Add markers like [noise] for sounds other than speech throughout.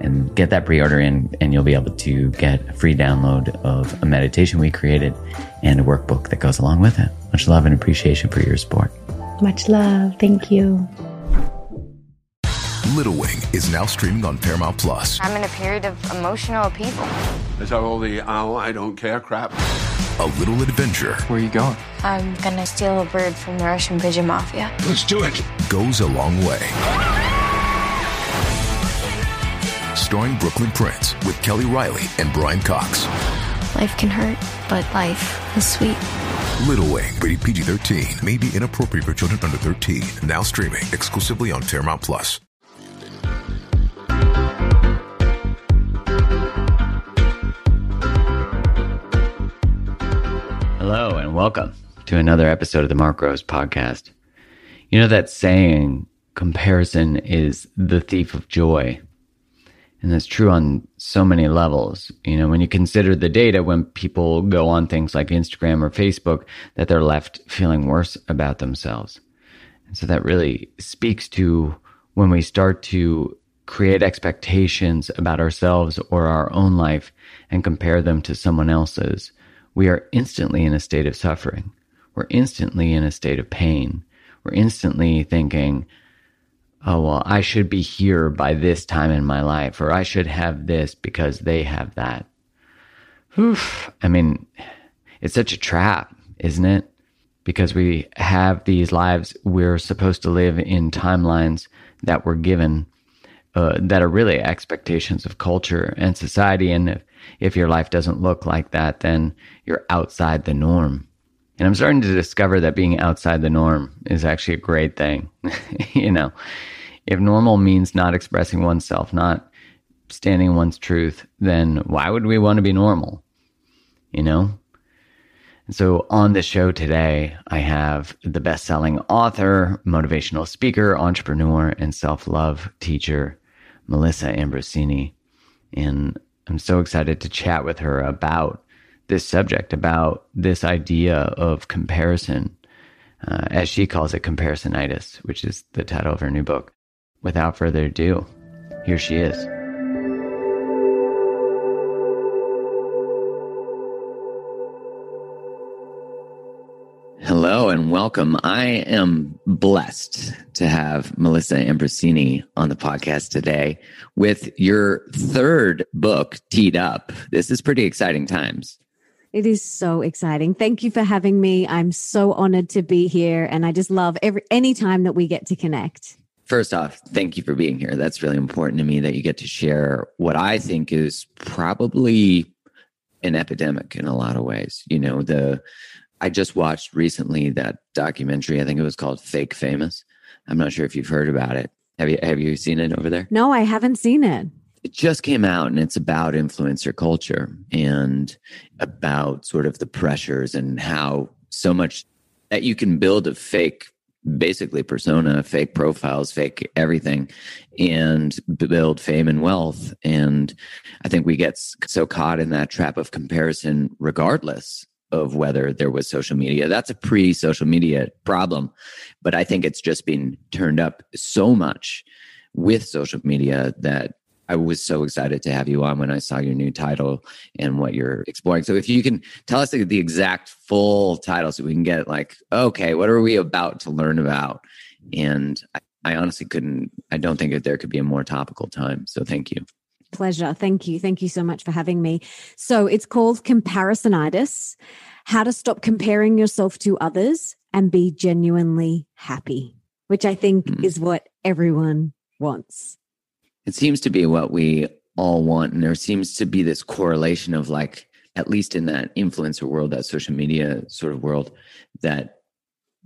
and get that pre-order in and you'll be able to get a free download of a meditation we created and a workbook that goes along with it. Much love and appreciation for your support. Much love. Thank you. Little Wing is now streaming on Paramount Plus. I'm in a period of emotional upheaval. Is that all the oh, I don't care crap? A little adventure. Where are you going? I'm gonna steal a bird from the Russian pigeon mafia. Let's do it. Goes a long way starring Brooklyn Prince with Kelly Reilly and Brian Cox. Life can hurt, but life is sweet. Little Wing, rated PG 13, may be inappropriate for children under 13. Now streaming exclusively on Paramount Plus. Hello, and welcome to another episode of the Mark Groves podcast. You know that saying, comparison is the thief of joy. And that's true on so many levels. You know, when you consider the data, when people go on things like Instagram or Facebook, that they're left feeling worse about themselves. And so that really speaks to when we start to create expectations about ourselves or our own life and compare them to someone else's, we are instantly in a state of suffering. We're instantly in a state of pain. We're instantly thinking, oh, well, I should be here by this time in my life, or I should have this because they have that. Oof. I mean, it's such a trap, isn't it? Because we have these lives we're supposed to live in timelines that we're given uh, that are really expectations of culture and society. And if, if your life doesn't look like that, then you're outside the norm. And I'm starting to discover that being outside the norm is actually a great thing. [laughs] you know, if normal means not expressing oneself, not standing one's truth, then why would we want to be normal? You know? And so on the show today, I have the best selling author, motivational speaker, entrepreneur, and self love teacher, Melissa Ambrosini. And I'm so excited to chat with her about this subject, about this idea of comparison, uh, as she calls it, comparisonitis, which is the title of her new book without further ado, here she is. Hello and welcome. I am blessed to have Melissa Ambrosini on the podcast today with your third book teed up. This is pretty exciting times. It is so exciting. Thank you for having me. I'm so honored to be here and I just love every any time that we get to connect. First off, thank you for being here. That's really important to me that you get to share what I think is probably an epidemic in a lot of ways. You know, the I just watched recently that documentary. I think it was called Fake Famous. I'm not sure if you've heard about it. Have you have you seen it over there? No, I haven't seen it. It just came out and it's about influencer culture and about sort of the pressures and how so much that you can build a fake basically persona, fake profiles, fake everything, and build fame and wealth. And I think we get so caught in that trap of comparison, regardless of whether there was social media. That's a pre social media problem. But I think it's just been turned up so much with social media that I was so excited to have you on when I saw your new title and what you're exploring. So if you can tell us the, the exact full title so we can get like, okay, what are we about to learn about? And I, I honestly couldn't, I don't think that there could be a more topical time. So thank you. Pleasure. Thank you. Thank you so much for having me. So it's called Comparisonitis How to Stop Comparing Yourself to Others and Be Genuinely Happy, which I think mm. is what everyone wants. It seems to be what we all want. And there seems to be this correlation of like, at least in that influencer world, that social media sort of world, that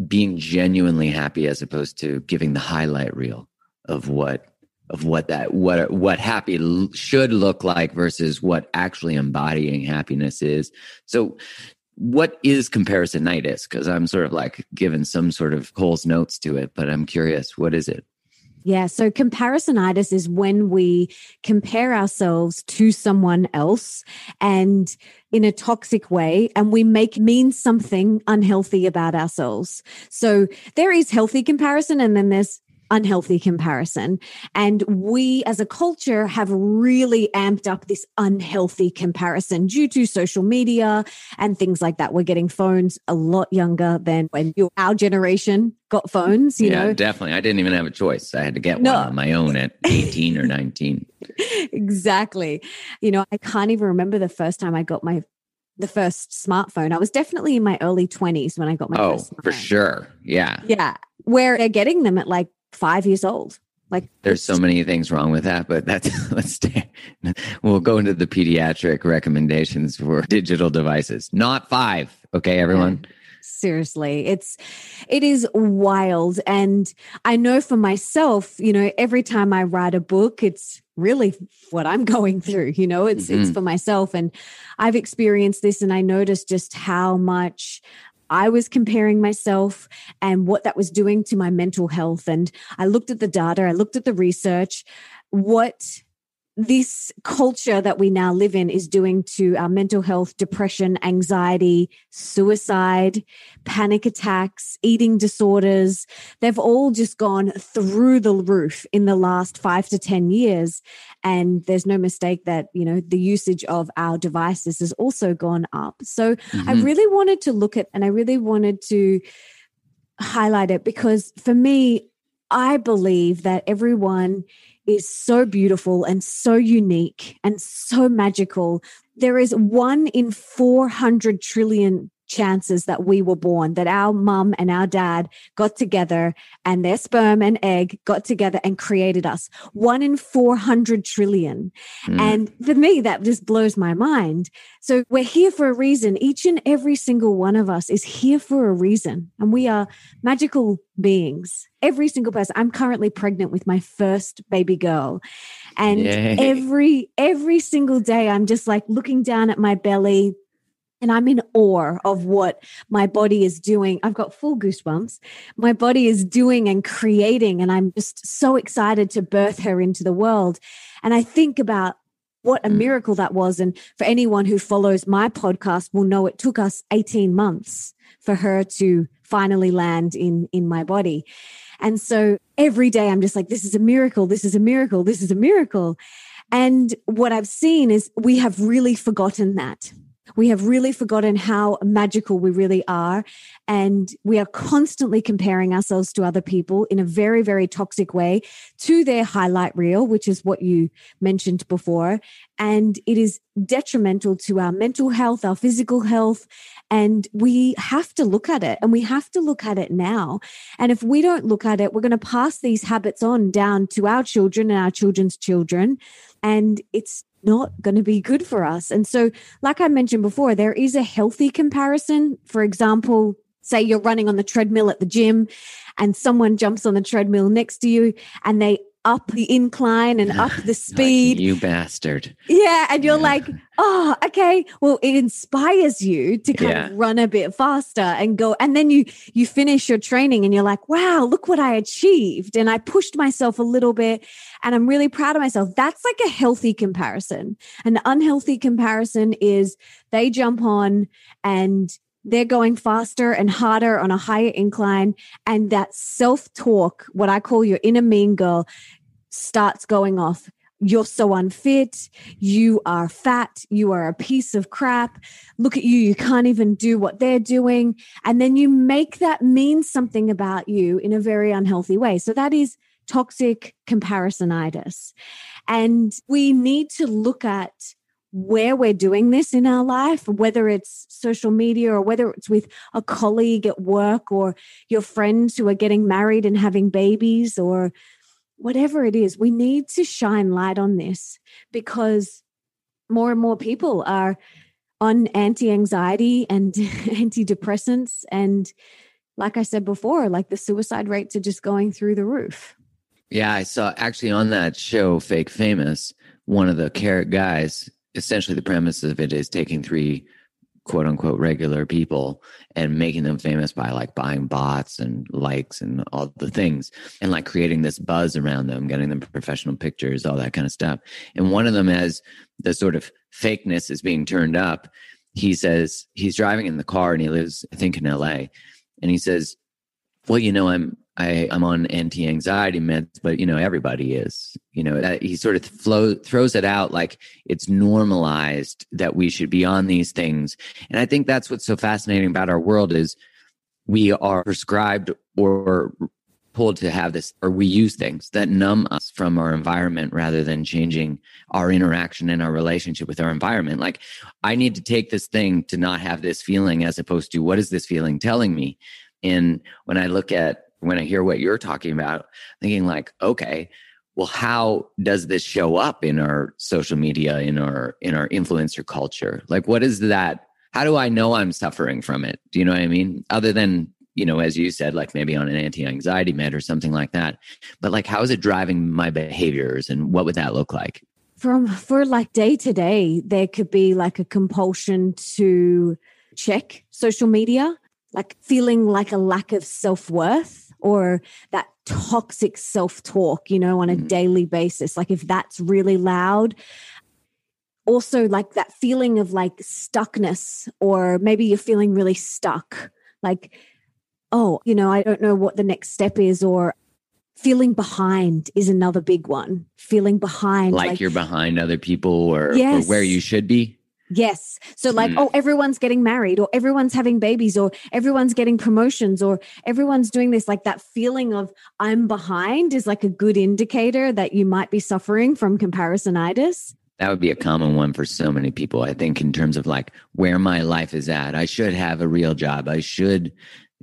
being genuinely happy as opposed to giving the highlight reel of what of what that what what happy should look like versus what actually embodying happiness is. So what is comparisonitis? Because I'm sort of like given some sort of Cole's notes to it, but I'm curious, what is it? Yeah. So comparisonitis is when we compare ourselves to someone else and in a toxic way, and we make mean something unhealthy about ourselves. So there is healthy comparison and then there's unhealthy comparison. And we as a culture have really amped up this unhealthy comparison due to social media and things like that. We're getting phones a lot younger than when our generation got phones, you yeah, know. definitely. I didn't even have a choice. I had to get no. one on my own at 18 or 19. [laughs] exactly. You know, I can't even remember the first time I got my the first smartphone. I was definitely in my early 20s when I got my oh, for sure. Yeah. Yeah. Where they're getting them at like five years old. Like there's so many things wrong with that, but that's [laughs] let's stay. We'll go into the pediatric recommendations for digital devices. Not five. Okay, everyone. Yeah seriously it's it is wild and i know for myself you know every time i write a book it's really what i'm [laughs] going through you know it's mm-hmm. it's for myself and i've experienced this and i noticed just how much I was comparing myself and what that was doing to my mental health. And I looked at the data, I looked at the research, what this culture that we now live in is doing to our mental health, depression, anxiety, suicide, panic attacks, eating disorders. They've all just gone through the roof in the last five to 10 years. And there's no mistake that, you know, the usage of our devices has also gone up. So mm-hmm. I really wanted to look at and I really wanted to highlight it because for me, I believe that everyone is so beautiful and so unique and so magical. There is one in 400 trillion chances that we were born, that our mum and our dad got together and their sperm and egg got together and created us. One in 400 trillion. Mm. And for me, that just blows my mind. So we're here for a reason. Each and every single one of us is here for a reason. And we are magical beings. Every single person. I'm currently pregnant with my first baby girl. And Yay. every every single day I'm just like looking down at my belly, and I'm in awe of what my body is doing. I've got full goosebumps. My body is doing and creating, and I'm just so excited to birth her into the world. And I think about what a mm. miracle that was. And for anyone who follows my podcast will know it took us 18 months for her to finally land in, in my body. And so every day I'm just like, this is a miracle. This is a miracle. This is a miracle. And what I've seen is we have really forgotten that we have really forgotten how magical we really are. And we are constantly comparing ourselves to other people in a very, very toxic way to their highlight reel, which is what you mentioned before. And it is detrimental to our mental health, our physical health. And we have to look at it and we have to look at it now. And if we don't look at it, we're going to pass these habits on down to our children and our children's children. And it's not going to be good for us. And so, like I mentioned before, there is a healthy comparison. For example, say you're running on the treadmill at the gym and someone jumps on the treadmill next to you and they up the incline and up the [laughs] speed. Like you bastard. Yeah. And you're yeah. like, oh, okay. Well, it inspires you to kind yeah. of run a bit faster and go. And then you you finish your training and you're like, wow, look what I achieved. And I pushed myself a little bit and I'm really proud of myself. That's like a healthy comparison. An unhealthy comparison is they jump on and they're going faster and harder on a higher incline. And that self talk, what I call your inner mean girl, starts going off. you're so unfit. You are fat. You are a piece of crap. Look at you. You can't even do what they're doing. And then you make that mean something about you in a very unhealthy way. So that is toxic comparisonitis. And we need to look at where we're doing this in our life, whether it's social media or whether it's with a colleague at work or your friends who are getting married and having babies or whatever it is, we need to shine light on this because more and more people are on anti anxiety and [laughs] antidepressants. And like I said before, like the suicide rates are just going through the roof. Yeah, I saw actually on that show, Fake Famous, one of the carrot guys, essentially the premise of it is taking three quote unquote regular people and making them famous by like buying bots and likes and all the things and like creating this buzz around them, getting them professional pictures, all that kind of stuff. And one of them, as the sort of fakeness is being turned up, he says he's driving in the car and he lives, I think, in LA. And he says, Well, you know, I'm I, I'm on anti-anxiety meds, but you know everybody is. You know that he sort of flow, throws it out like it's normalized that we should be on these things, and I think that's what's so fascinating about our world is we are prescribed or pulled to have this, or we use things that numb us from our environment rather than changing our interaction and our relationship with our environment. Like I need to take this thing to not have this feeling, as opposed to what is this feeling telling me. And when I look at when I hear what you're talking about, thinking like, okay, well, how does this show up in our social media, in our in our influencer culture? Like, what is that? How do I know I'm suffering from it? Do you know what I mean? Other than you know, as you said, like maybe on an anti-anxiety med or something like that. But like, how is it driving my behaviors, and what would that look like? From for like day to day, there could be like a compulsion to check social media, like feeling like a lack of self worth or that toxic self talk, you know, on a mm. daily basis. Like if that's really loud, also like that feeling of like stuckness, or maybe you're feeling really stuck, like, oh, you know, I don't know what the next step is, or feeling behind is another big one. Feeling behind, like, like you're behind other people or, yes. or where you should be. Yes. So, like, mm. oh, everyone's getting married, or everyone's having babies, or everyone's getting promotions, or everyone's doing this. Like, that feeling of I'm behind is like a good indicator that you might be suffering from comparisonitis. That would be a common one for so many people, I think, in terms of like where my life is at. I should have a real job. I should,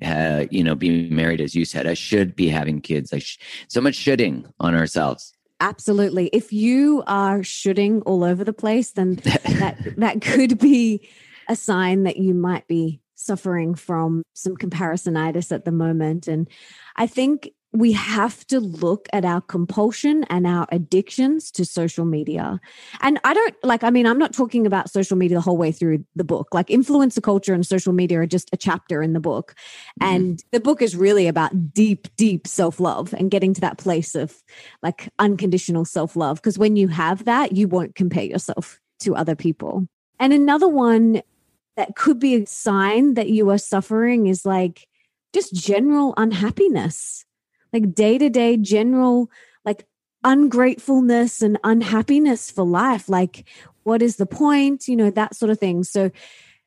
uh, you know, be married, as you said. I should be having kids. I sh- so much shoulding on ourselves. Absolutely. If you are shooting all over the place, then that [laughs] that could be a sign that you might be suffering from some comparisonitis at the moment. And I think we have to look at our compulsion and our addictions to social media. And I don't like, I mean, I'm not talking about social media the whole way through the book. Like, influencer culture and social media are just a chapter in the book. Mm-hmm. And the book is really about deep, deep self love and getting to that place of like unconditional self love. Because when you have that, you won't compare yourself to other people. And another one that could be a sign that you are suffering is like just general unhappiness like day to day general like ungratefulness and unhappiness for life. Like what is the point? You know that sort of thing. So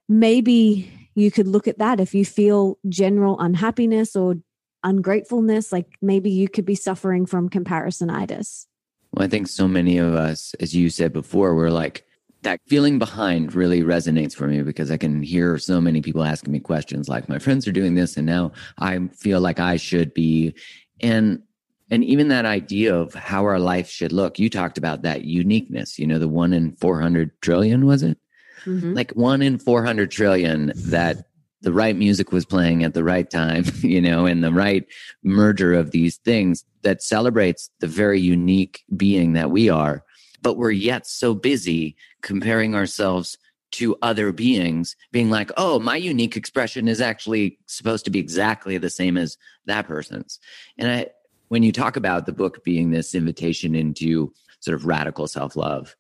maybe you could look at that. If you feel general unhappiness or ungratefulness like maybe you could be suffering from comparisonitis. Well i think so many of us as you said before we're like that feeling behind really resonates for me because I can hear so many people asking me questions like, my friends are doing this and now I feel like I should be. And and even that idea of how our life should look, you talked about that uniqueness, you know, the one in 400 trillion, was it? Mm-hmm. Like one in 400 trillion that the right music was playing at the right time, [laughs] you know, and the right merger of these things that celebrates the very unique being that we are but we're yet so busy comparing ourselves to other beings being like oh my unique expression is actually supposed to be exactly the same as that person's and i when you talk about the book being this invitation into sort of radical self-love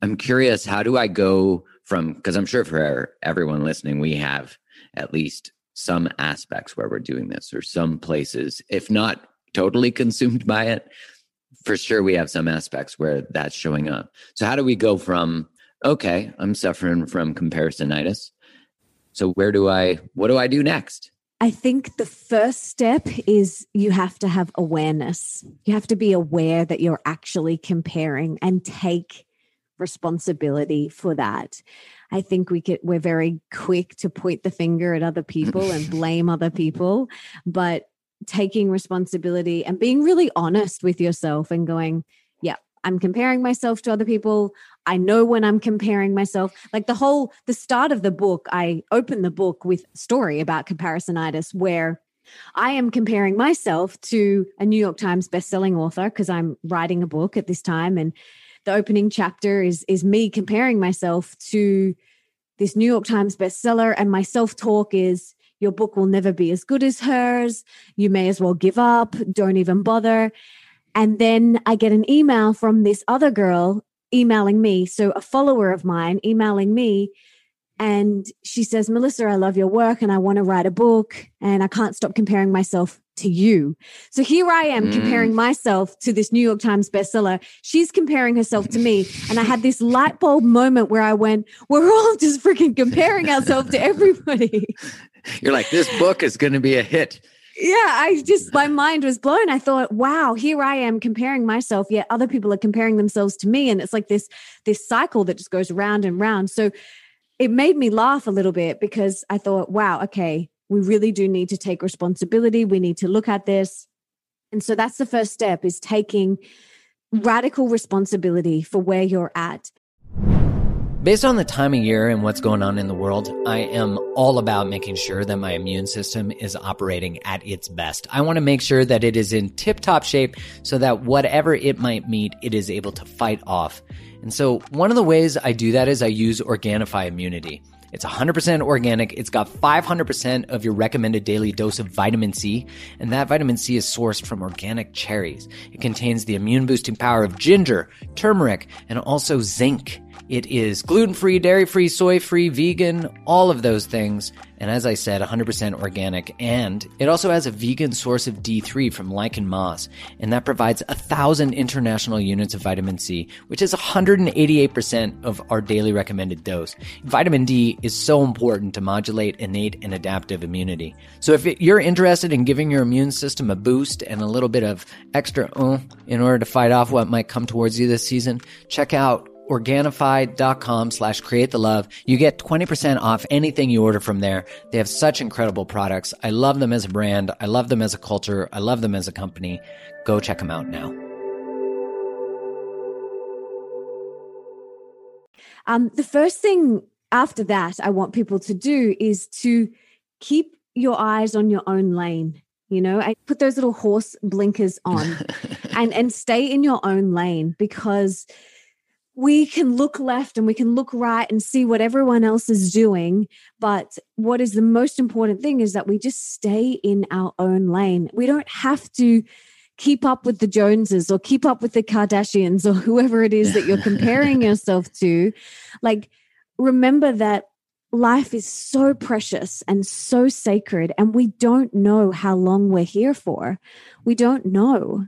i'm curious how do i go from because i'm sure for everyone listening we have at least some aspects where we're doing this or some places if not totally [laughs] consumed by it for sure we have some aspects where that's showing up. So how do we go from okay, I'm suffering from comparisonitis. So where do I what do I do next? I think the first step is you have to have awareness. You have to be aware that you're actually comparing and take responsibility for that. I think we get we're very quick to point the finger at other people and [laughs] blame other people, but taking responsibility and being really honest with yourself and going, I'm comparing myself to other people. I know when I'm comparing myself. Like the whole the start of the book, I open the book with story about comparisonitis where I am comparing myself to a New York Times bestselling author because I'm writing a book at this time and the opening chapter is is me comparing myself to this New York Times bestseller and my self-talk is your book will never be as good as hers. You may as well give up. Don't even bother. And then I get an email from this other girl emailing me. So a follower of mine emailing me. And she says, Melissa, I love your work and I want to write a book and I can't stop comparing myself to you. So here I am mm. comparing myself to this New York Times bestseller. She's comparing herself to me. And I had this light bulb moment where I went, we're all just freaking comparing ourselves to everybody. [laughs] You're like, this book is going to be a hit. Yeah, I just, my mind was blown. I thought, wow, here I am comparing myself, yet other people are comparing themselves to me. And it's like this, this cycle that just goes round and round. So it made me laugh a little bit because I thought, wow, okay, we really do need to take responsibility. We need to look at this. And so that's the first step is taking radical responsibility for where you're at. Based on the time of year and what's going on in the world, I am all about making sure that my immune system is operating at its best. I want to make sure that it is in tip top shape so that whatever it might meet, it is able to fight off. And so one of the ways I do that is I use Organifi Immunity. It's 100% organic. It's got 500% of your recommended daily dose of vitamin C, and that vitamin C is sourced from organic cherries. It contains the immune boosting power of ginger, turmeric, and also zinc. It is gluten free, dairy free, soy free, vegan, all of those things. And as I said, 100% organic. And it also has a vegan source of D3 from lichen moss. And that provides thousand international units of vitamin C, which is 188% of our daily recommended dose. Vitamin D is so important to modulate innate and adaptive immunity. So if you're interested in giving your immune system a boost and a little bit of extra uh, in order to fight off what might come towards you this season, check out Organifi.com slash create the love. You get 20% off anything you order from there. They have such incredible products. I love them as a brand. I love them as a culture. I love them as a company. Go check them out now. Um, the first thing after that I want people to do is to keep your eyes on your own lane. You know, I put those little horse blinkers on [laughs] and and stay in your own lane because we can look left and we can look right and see what everyone else is doing. But what is the most important thing is that we just stay in our own lane. We don't have to keep up with the Joneses or keep up with the Kardashians or whoever it is that you're [laughs] comparing yourself to. Like, remember that life is so precious and so sacred, and we don't know how long we're here for. We don't know.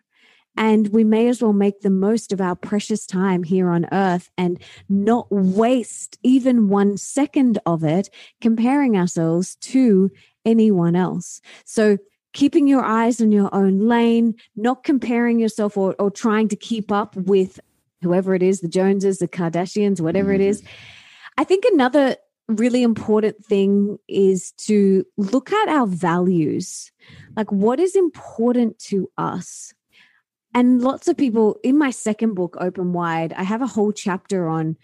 And we may as well make the most of our precious time here on earth and not waste even one second of it comparing ourselves to anyone else. So, keeping your eyes on your own lane, not comparing yourself or, or trying to keep up with whoever it is the Joneses, the Kardashians, whatever it is. Mm-hmm. I think another really important thing is to look at our values. Like, what is important to us? And lots of people in my second book, Open Wide, I have a whole chapter on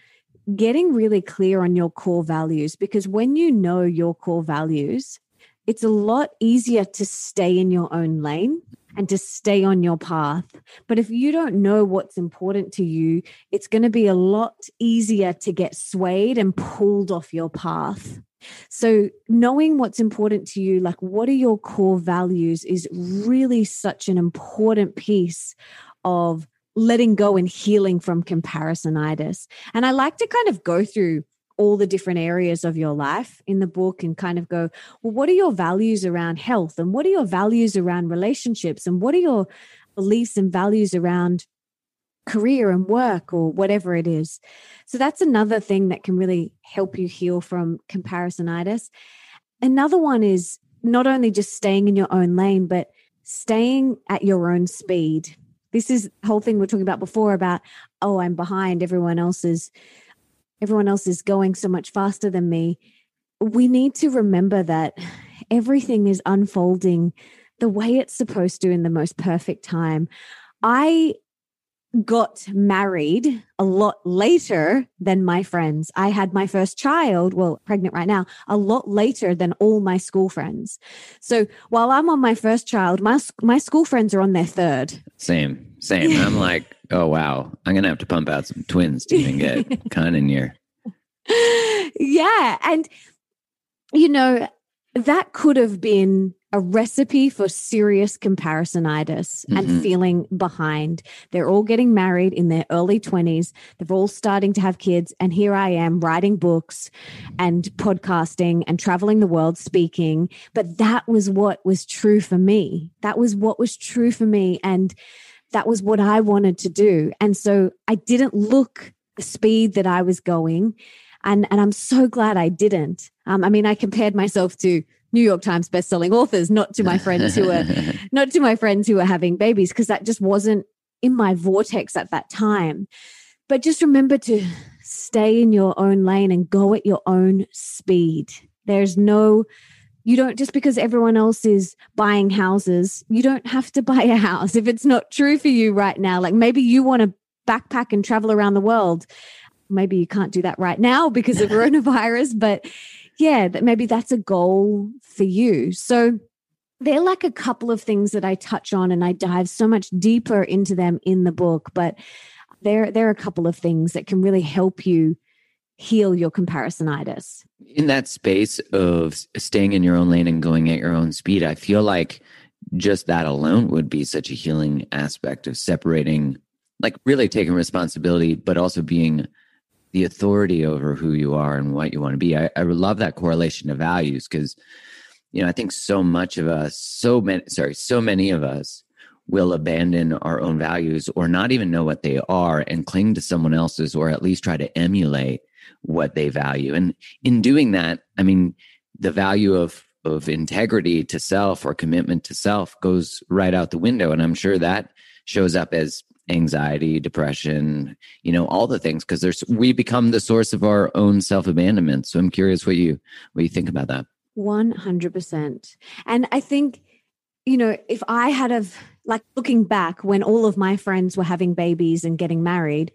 getting really clear on your core values because when you know your core values, it's a lot easier to stay in your own lane and to stay on your path. But if you don't know what's important to you, it's going to be a lot easier to get swayed and pulled off your path. So, knowing what's important to you, like what are your core values, is really such an important piece of letting go and healing from comparisonitis. And I like to kind of go through all the different areas of your life in the book and kind of go, well, what are your values around health? And what are your values around relationships? And what are your beliefs and values around career and work or whatever it is. So that's another thing that can really help you heal from comparisonitis. Another one is not only just staying in your own lane, but staying at your own speed. This is the whole thing we are talking about before about, oh, I'm behind. Everyone else is everyone else is going so much faster than me. We need to remember that everything is unfolding the way it's supposed to in the most perfect time. I got married a lot later than my friends. I had my first child, well, pregnant right now, a lot later than all my school friends. So while I'm on my first child, my my school friends are on their third. Same, same. I'm [laughs] like, oh wow, I'm gonna have to pump out some twins to even get kind of near. Yeah, and you know that could have been a recipe for serious comparisonitis mm-hmm. and feeling behind. They're all getting married in their early 20s. They're all starting to have kids. And here I am writing books and podcasting and traveling the world speaking. But that was what was true for me. That was what was true for me. And that was what I wanted to do. And so I didn't look the speed that I was going. And, and I'm so glad I didn't. Um, I mean, I compared myself to New York Times bestselling authors, not to my friends who are [laughs] not to my friends who are having babies, because that just wasn't in my vortex at that time. But just remember to stay in your own lane and go at your own speed. There's no you don't just because everyone else is buying houses, you don't have to [laughs] buy a house if it's not true for you right now. Like maybe you want to backpack and travel around the world. Maybe you can't do that right now because of [laughs] coronavirus, but yeah, that maybe that's a goal for you. So they're like a couple of things that I touch on and I dive so much deeper into them in the book, but there there are a couple of things that can really help you heal your comparisonitis. In that space of staying in your own lane and going at your own speed, I feel like just that alone would be such a healing aspect of separating like really taking responsibility but also being the authority over who you are and what you want to be. I, I love that correlation of values because, you know, I think so much of us, so many, sorry, so many of us will abandon our own values or not even know what they are and cling to someone else's or at least try to emulate what they value. And in doing that, I mean, the value of of integrity to self or commitment to self goes right out the window. And I'm sure that shows up as anxiety, depression, you know, all the things because there's we become the source of our own self-abandonment. So I'm curious what you what you think about that. 100%. And I think you know, if I had of like looking back when all of my friends were having babies and getting married,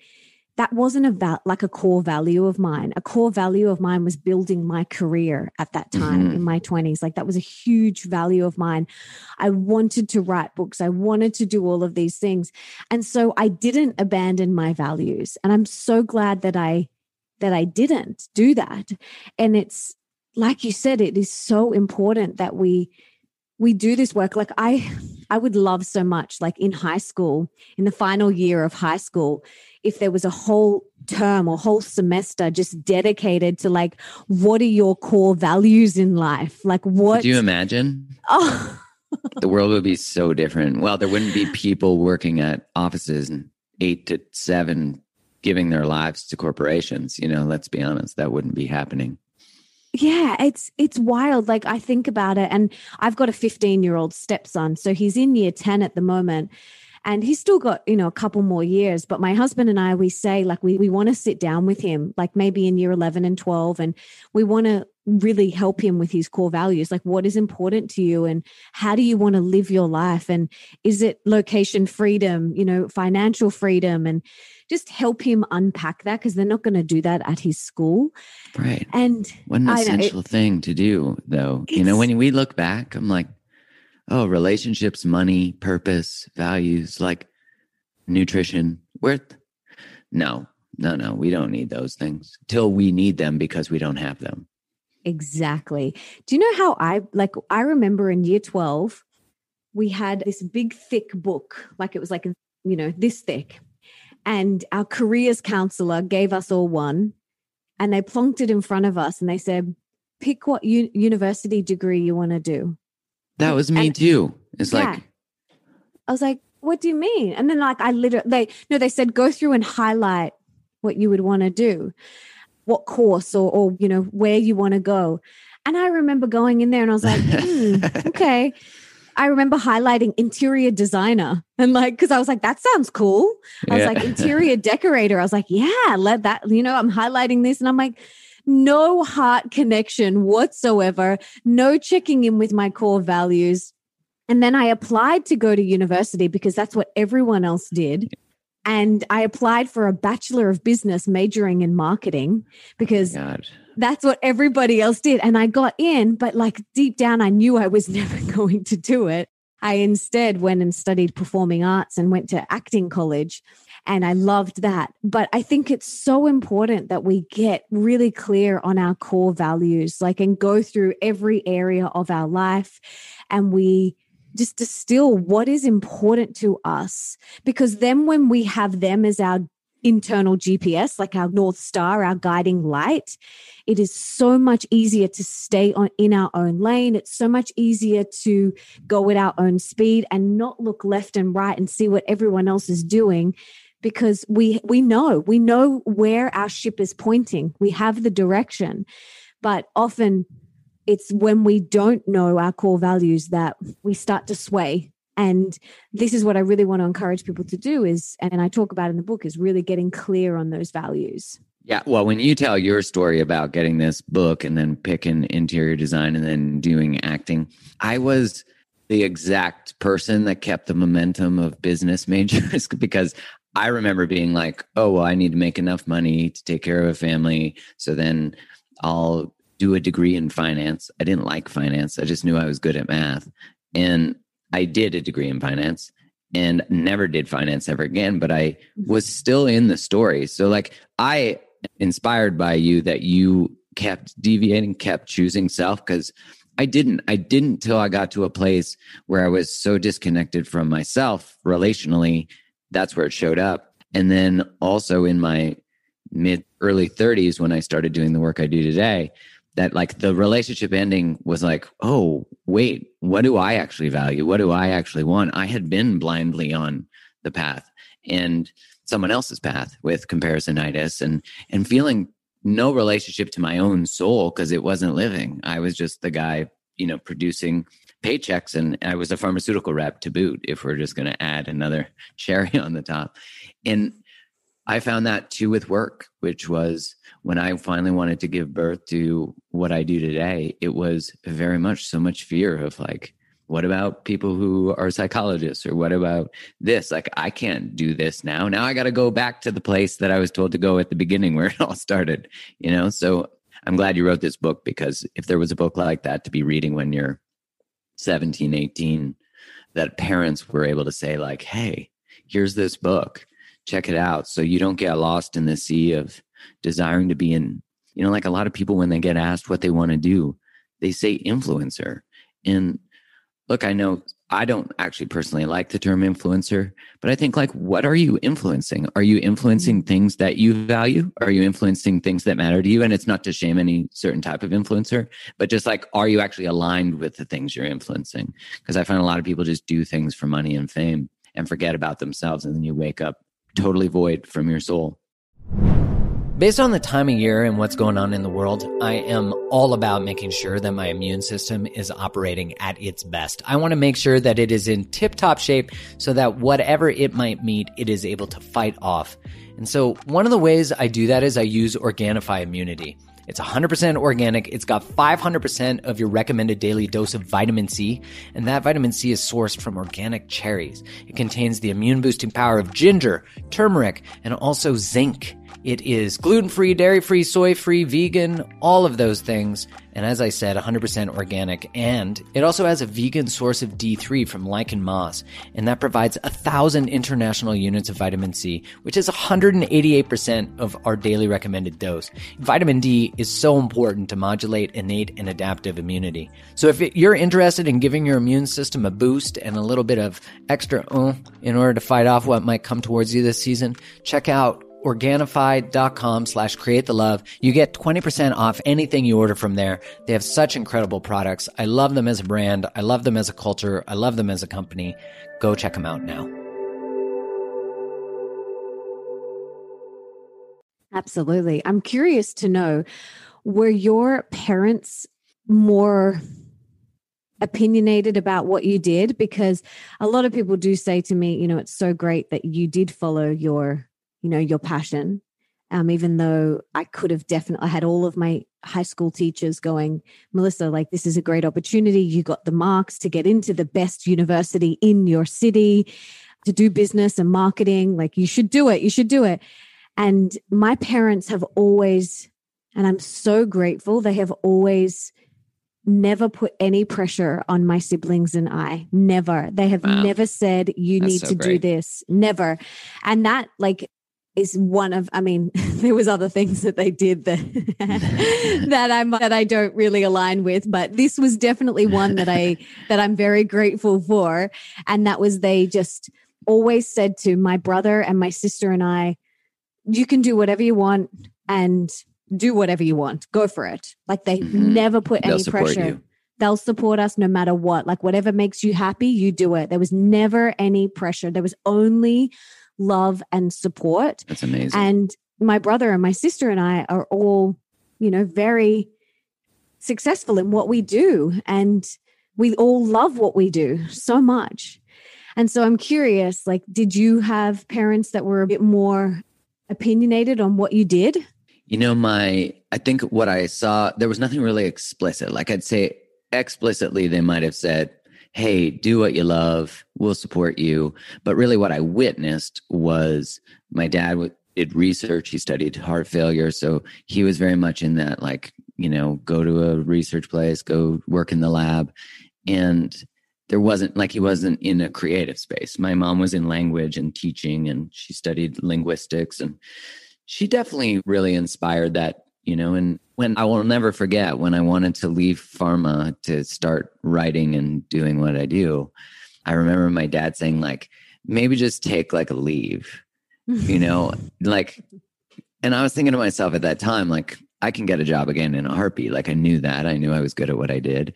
that wasn't a val- like a core value of mine. A core value of mine was building my career at that time mm-hmm. in my 20s. Like that was a huge value of mine. I wanted to write books. I wanted to do all of these things. And so I didn't abandon my values. And I'm so glad that I that I didn't do that. And it's like you said it is so important that we we do this work like i i would love so much like in high school in the final year of high school if there was a whole term or whole semester just dedicated to like what are your core values in life? Like what do you imagine? Oh [laughs] the world would be so different. Well there wouldn't be people working at offices and eight to seven giving their lives to corporations you know let's be honest that wouldn't be happening yeah it's it's wild like i think about it and i've got a 15 year old stepson so he's in year 10 at the moment and he's still got you know a couple more years but my husband and i we say like we, we want to sit down with him like maybe in year 11 and 12 and we want to really help him with his core values like what is important to you and how do you want to live your life and is it location freedom you know financial freedom and just help him unpack that because they're not going to do that at his school. Right. And what an essential know, it, thing to do, though. You know, when we look back, I'm like, oh, relationships, money, purpose, values, like nutrition. Worth? No, no, no. We don't need those things till we need them because we don't have them. Exactly. Do you know how I like? I remember in year 12, we had this big, thick book, like it was like, you know, this thick. And our careers counselor gave us all one and they plonked it in front of us and they said, pick what u- university degree you want to do. That was me and, too. It's yeah. like, I was like, what do you mean? And then like I literally they no, they said go through and highlight what you would want to do, what course or or you know, where you want to go. And I remember going in there and I was like, hmm, [laughs] okay. I remember highlighting interior designer and like, because I was like, that sounds cool. I was Yeah. like, [laughs] interior decorator. I was like, yeah, let that, you know, I'm highlighting this. And I'm like, no heart connection whatsoever, no checking in with my core values. And then I applied to go to university because that's what everyone else did. And I applied for a Bachelor of Business majoring in marketing because oh God. that's what everybody else did. And I got in, but like deep down, I knew I was [laughs] never going to do it. I instead went and studied performing arts and went to acting college. And I loved that. But I think it's so important that we get really clear on our core values, like, and go through every area of our life and we just distill what is important to us. Because then when we have them as our internal GPS, like our North Star, our guiding light, it is so much easier to stay on in our own lane. It's so much easier to go at our own speed and not look left and right and see what everyone else is doing because we we know we know where our ship is pointing. We have the direction but often it's when we don't know our core values that we start to sway. And this is what i really want to encourage people to do is and i talk about in the book is really getting clear on those values. Yeah. Well, when you tell your story about getting this book and then picking interior design and then doing acting, I was the exact person that kept the momentum of business [laughs] majors because I remember being like, oh, well, I need to make enough money to take care of a family. So then I'll do a degree in finance. I didn't like finance, I just knew I was good at math. And I did a degree in finance and never did finance ever again, but I mm-hmm. was still in the story. So, like, I inspired by you that you kept deviating, kept choosing self because I didn't. I didn't till I got to a place where I was so disconnected from myself relationally. That's where it showed up. And then also in my mid early 30s when I started doing the work I do today, that like the relationship ending was like, oh, wait, what do I actually value? What do I actually want? I had been blindly on the path and someone else's path with comparisonitis and and feeling no relationship to my own soul because it wasn't living. I was just the guy, you know, producing paychecks and I was a pharmaceutical rep to boot if we're just going to add another [laughs] cherry on the top. And I found that too with work, which was when I finally wanted to give birth to what I do today, it was very much so much fear of like, what about people who are psychologists or what about this? Like, I can't do this now. Now I got to go back to the place that I was told to go at the beginning where it all started, you know? So I'm glad you wrote this book because if there was a book like that to be reading when you're 17, 18, that parents were able to say, like, hey, here's this book, check it out. So you don't get lost in the sea of desiring to be in, you know, like a lot of people when they get asked what they want to do, they say influencer. And look, I know I don't actually personally like the term influencer, but I think like, what are you influencing? Are you influencing mm-hmm. things that you value? Are you influencing things that matter to you? And it's not to shame any certain type of influencer, but just like, are you actually aligned with the things you're influencing? Because I find a lot of people just do things for money and fame and forget about themselves. And then you wake up totally void from your soul. Based on the time of year and what's going on in the world, I am all about making sure that my immune system is operating at its best. I want to make sure that it is in tip top shape so that whatever it might meet, it is able to fight off. And so one of the ways I do that is I use Organifi Immunity. It's 100% organic. It's got 500% of your recommended daily dose of vitamin C, and that vitamin C is sourced from organic cherries. It contains the immune boosting power of ginger, turmeric, and also zinc. It is gluten free, dairy free, soy free, vegan, all of those things. And as I said, 100% organic. And it also has a vegan source of D3 from lichen moss. And that provides thousand international units of vitamin C, which is 188% of our daily recommended dose. Vitamin D is so important to modulate innate and adaptive immunity. So if you're interested in giving your immune system a boost and a little bit of extra uh, in order to fight off what might come towards you this season, check out Organifi.com slash create the love. You get 20% off anything you order from there. They have such incredible products. I love them as a brand. I love them as a culture. I love them as a company. Go check them out now. Absolutely. I'm curious to know were your parents more opinionated about what you did because a lot of people do say to me you know it's so great that you did follow your you know, your passion. Um, even though I could have definitely I had all of my high school teachers going, Melissa, like this is a great opportunity. You got the marks to get into the best university in your city to do business and marketing. Like you should do it. You should do it. And my parents have always, and I'm so grateful, they have always never put any pressure on my siblings and I. Never. They have wow. never said, you That's need so to great. do this. Never. And that, like, is one of i mean [laughs] there was other things that they did that [laughs] that i'm that i don't really align with but this was definitely one that i [laughs] that i'm very grateful for and that was they just always said to my brother and my sister and i you can do whatever you want and do whatever you want. Go for it. Like they mm-hmm. never put They'll any pressure. You. They'll support us no matter what. Like whatever makes you happy, you do it. There was never any pressure. There was only love and support. That's amazing. And my brother and my sister and I are all, you know, very successful in what we do. And we all love what we do so much. And so I'm curious, like, did you have parents that were a bit more opinionated on what you did? You know, my, I think what I saw, there was nothing really explicit. Like I'd say explicitly, they might have said, Hey, do what you love. We'll support you. But really, what I witnessed was my dad did research. He studied heart failure. So he was very much in that, like, you know, go to a research place, go work in the lab. And there wasn't like he wasn't in a creative space. My mom was in language and teaching, and she studied linguistics. And she definitely really inspired that, you know, and when I will never forget when I wanted to leave pharma to start writing and doing what I do, I remember my dad saying, like, maybe just take like a leave, you know, [laughs] like, and I was thinking to myself at that time, like, I can get a job again in a heartbeat. Like I knew that. I knew I was good at what I did,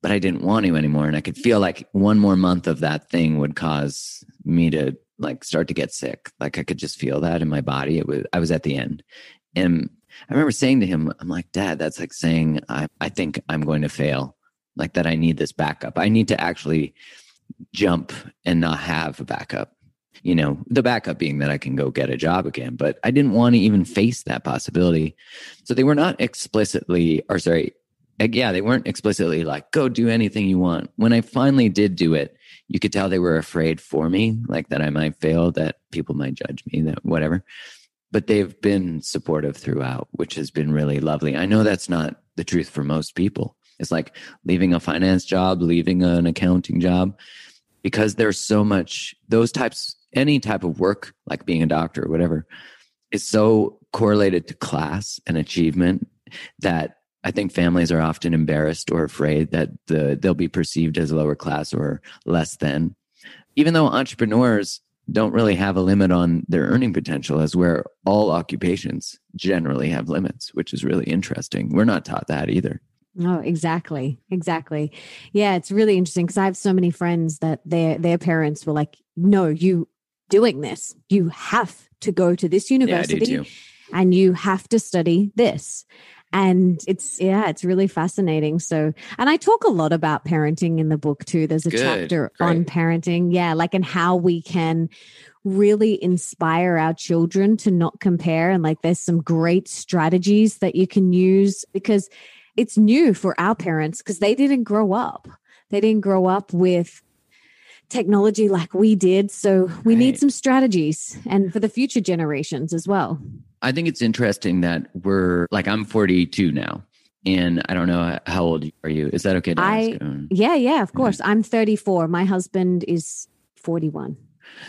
but I didn't want to anymore. And I could feel like one more month of that thing would cause me to like start to get sick. Like I could just feel that in my body. It was I was at the end. And I remember saying to him, I'm like, Dad, that's like saying I, I think I'm going to fail. Like that I need this backup. I need to actually jump and not have a backup. You know, the backup being that I can go get a job again. But I didn't want to even face that possibility. So they were not explicitly, or sorry, eh, yeah, they weren't explicitly like, go do anything you want. When I finally did do it, you could tell they were afraid for me, like that I might fail, that people might judge me, that whatever. But they've been supportive throughout, which has been really lovely. I know that's not the truth for most people. It's like leaving a finance job, leaving an accounting job, because there's so much, those types, any type of work, like being a doctor or whatever, is so correlated to class and achievement that I think families are often embarrassed or afraid that the, they'll be perceived as lower class or less than. Even though entrepreneurs don't really have a limit on their earning potential, as where all occupations generally have limits, which is really interesting. We're not taught that either. Oh, exactly. Exactly. Yeah, it's really interesting because I have so many friends that their their parents were like, "No, you doing this. You have to go to this university yeah, and you have to study this." And it's yeah it's really fascinating so and i talk a lot about parenting in the book too there's a Good. chapter Great. on parenting yeah like and how we can really inspire our children to not compare and like there's some great strategies that you can use because it's new for our parents because they didn't grow up they didn't grow up with technology like we did so we right. need some strategies and for the future generations as well I think it's interesting that we're like I'm 42 now, and I don't know how old are you. Is that okay? I ask? Um? yeah yeah of course. Mm-hmm. I'm 34. My husband is 41.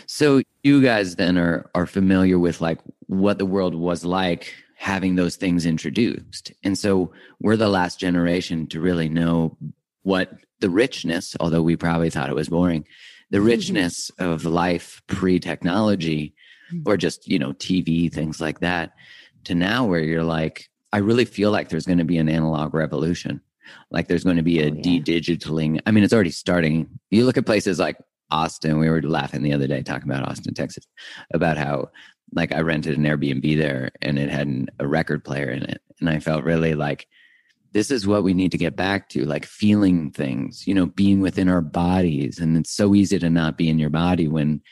So you guys then are are familiar with like what the world was like having those things introduced, and so we're the last generation to really know what the richness, although we probably thought it was boring, the richness of life pre technology Mm-hmm. or just, you know, TV, things like that, to now where you're like, I really feel like there's going to be an analog revolution. Like there's going to be a oh, yeah. de-digitaling. I mean, it's already starting. You look at places like Austin. We were laughing the other day talking about Austin, Texas, about how like I rented an Airbnb there and it had an, a record player in it. And I felt really like this is what we need to get back to like feeling things, you know, being within our bodies. And it's so easy to not be in your body when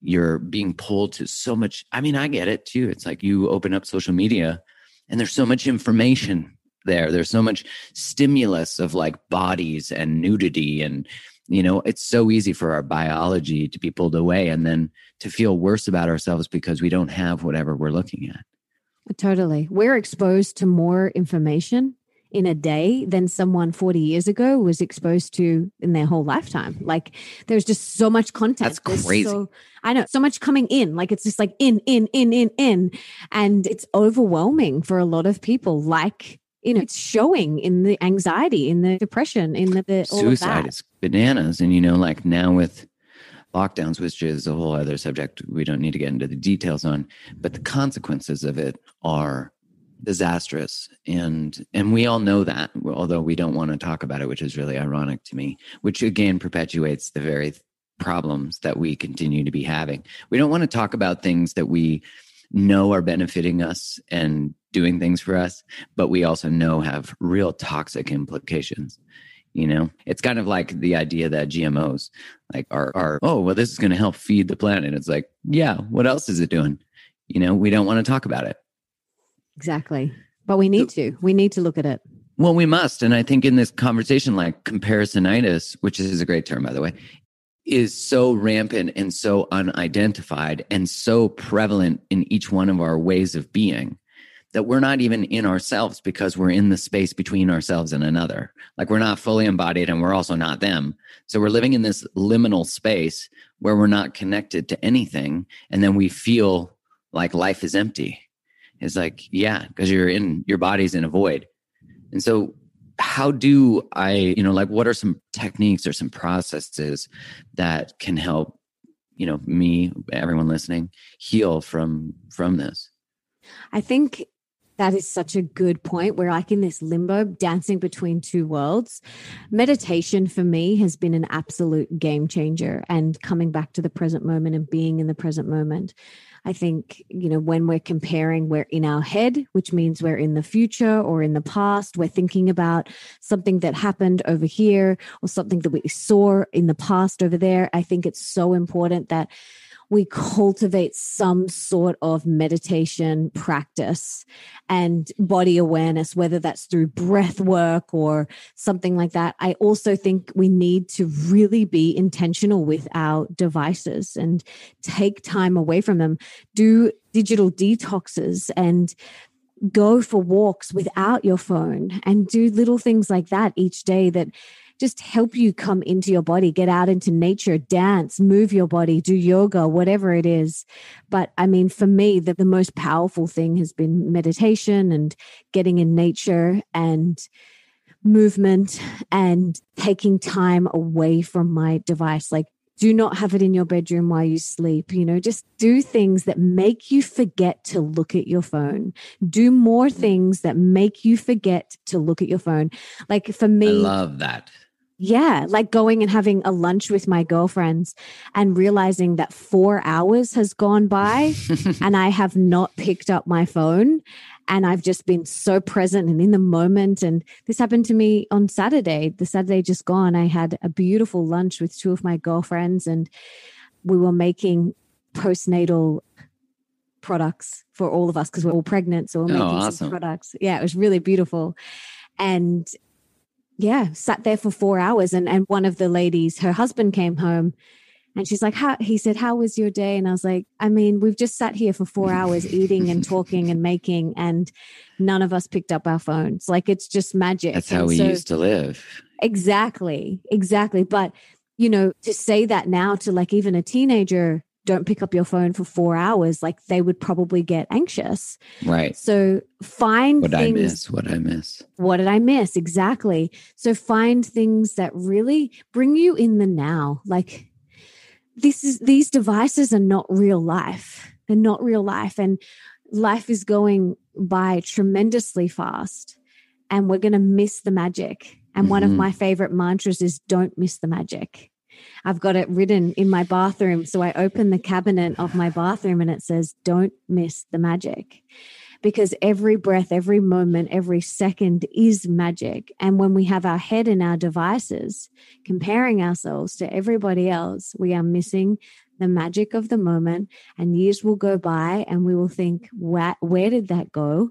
you're being pulled to so much. I mean, I get it too. It's like you open up social media and there's so much information there. There's so much stimulus of like bodies and nudity and you know it's so easy for our biology to be pulled away and then to feel worse about ourselves because we don't have whatever we're looking at totally we're exposed to more information in a day than someone 40 years ago was exposed to in their whole lifetime. Like there's just so much content. That's crazy. So, I know so much coming in. Like it's just like in, in, in, in, in. And it's overwhelming for a lot of people. Like, you know, it's showing in the anxiety, in the depression, in the, the suicide is bananas. And you know, like now with lockdowns, which is a whole other subject we don't need to get into the details on, but the consequences of it are disastrous. And and we all know that although we don't want to talk about it which is really ironic to me which again perpetuates the very problems that we continue to be having. We don't want to talk about things that we know are benefiting us and doing things for us but we also know have real toxic implications you know? It's kind of like the idea that gmos like are are oh well this is going to help feed the planet. It's like yeah what else is it doing? You know we don't want to talk about it Exactly. But we need to. We need to look at it. Well, we must. And I think in this conversation, like comparisonitis, which is a great term, by the way, is so rampant and so unidentified and so prevalent in each one of our ways of being that we're not even in ourselves because we're in the space between ourselves and another. Like we're not fully embodied and we're also not them. So we're living in this liminal space where we're not connected to anything. And then we feel like life is empty is like, yeah, because you're in your body's in a void. And so how do I, you know, like what are some techniques or some processes that can help, you know, me, everyone listening, heal from from this? I think that is such a good point. We're like in this limbo, dancing between two worlds. Meditation for me has been an absolute game changer and coming back to the present moment and being in the present moment. I think, you know, when we're comparing, we're in our head, which means we're in the future or in the past. We're thinking about something that happened over here or something that we saw in the past over there. I think it's so important that we cultivate some sort of meditation practice and body awareness, whether that's through breath work or something like that. I also think we need to really be intentional with our devices and take time away from them, do digital detoxes and go for walks without your phone and do little things like that each day that just help you come into your body, get out into nature, dance, move your body, do yoga, whatever it is. But I mean, for me, the, the most powerful thing has been meditation and getting in nature and movement and taking time away from my device. Like, do not have it in your bedroom while you sleep. You know, just do things that make you forget to look at your phone. Do more things that make you forget to look at your phone. Like for me, I love that. Yeah, like going and having a lunch with my girlfriends and realizing that four hours has gone by [laughs] and I have not picked up my phone. And I've just been so present and in the moment. And this happened to me on Saturday, the Saturday just gone. I had a beautiful lunch with two of my girlfriends and we were making postnatal products for all of us because we're all pregnant. So we're oh, making awesome. some products. Yeah, it was really beautiful. And yeah, sat there for four hours. And, and one of the ladies, her husband came home and she's like, how, he said, how was your day? And I was like, I mean, we've just sat here for four hours eating and [laughs] talking and making, and none of us picked up our phones. Like it's just magic. That's how and we so, used to live. Exactly. Exactly. But, you know, to say that now to like even a teenager, don't pick up your phone for four hours, like they would probably get anxious. Right. So find what things, I miss, what I miss. What did I miss? Exactly. So find things that really bring you in the now. Like this is these devices are not real life. They're not real life. And life is going by tremendously fast. And we're gonna miss the magic. And mm-hmm. one of mm-hmm. my favorite mantras is don't miss the magic I've got it written in my bathroom. So I open the cabinet of my bathroom and it says, Don't miss the magic. Because every breath, every moment, every second is magic. And when we have our head in our devices, comparing ourselves to everybody else, we are missing the magic of the moment. And years will go by and we will think, Where, did that go?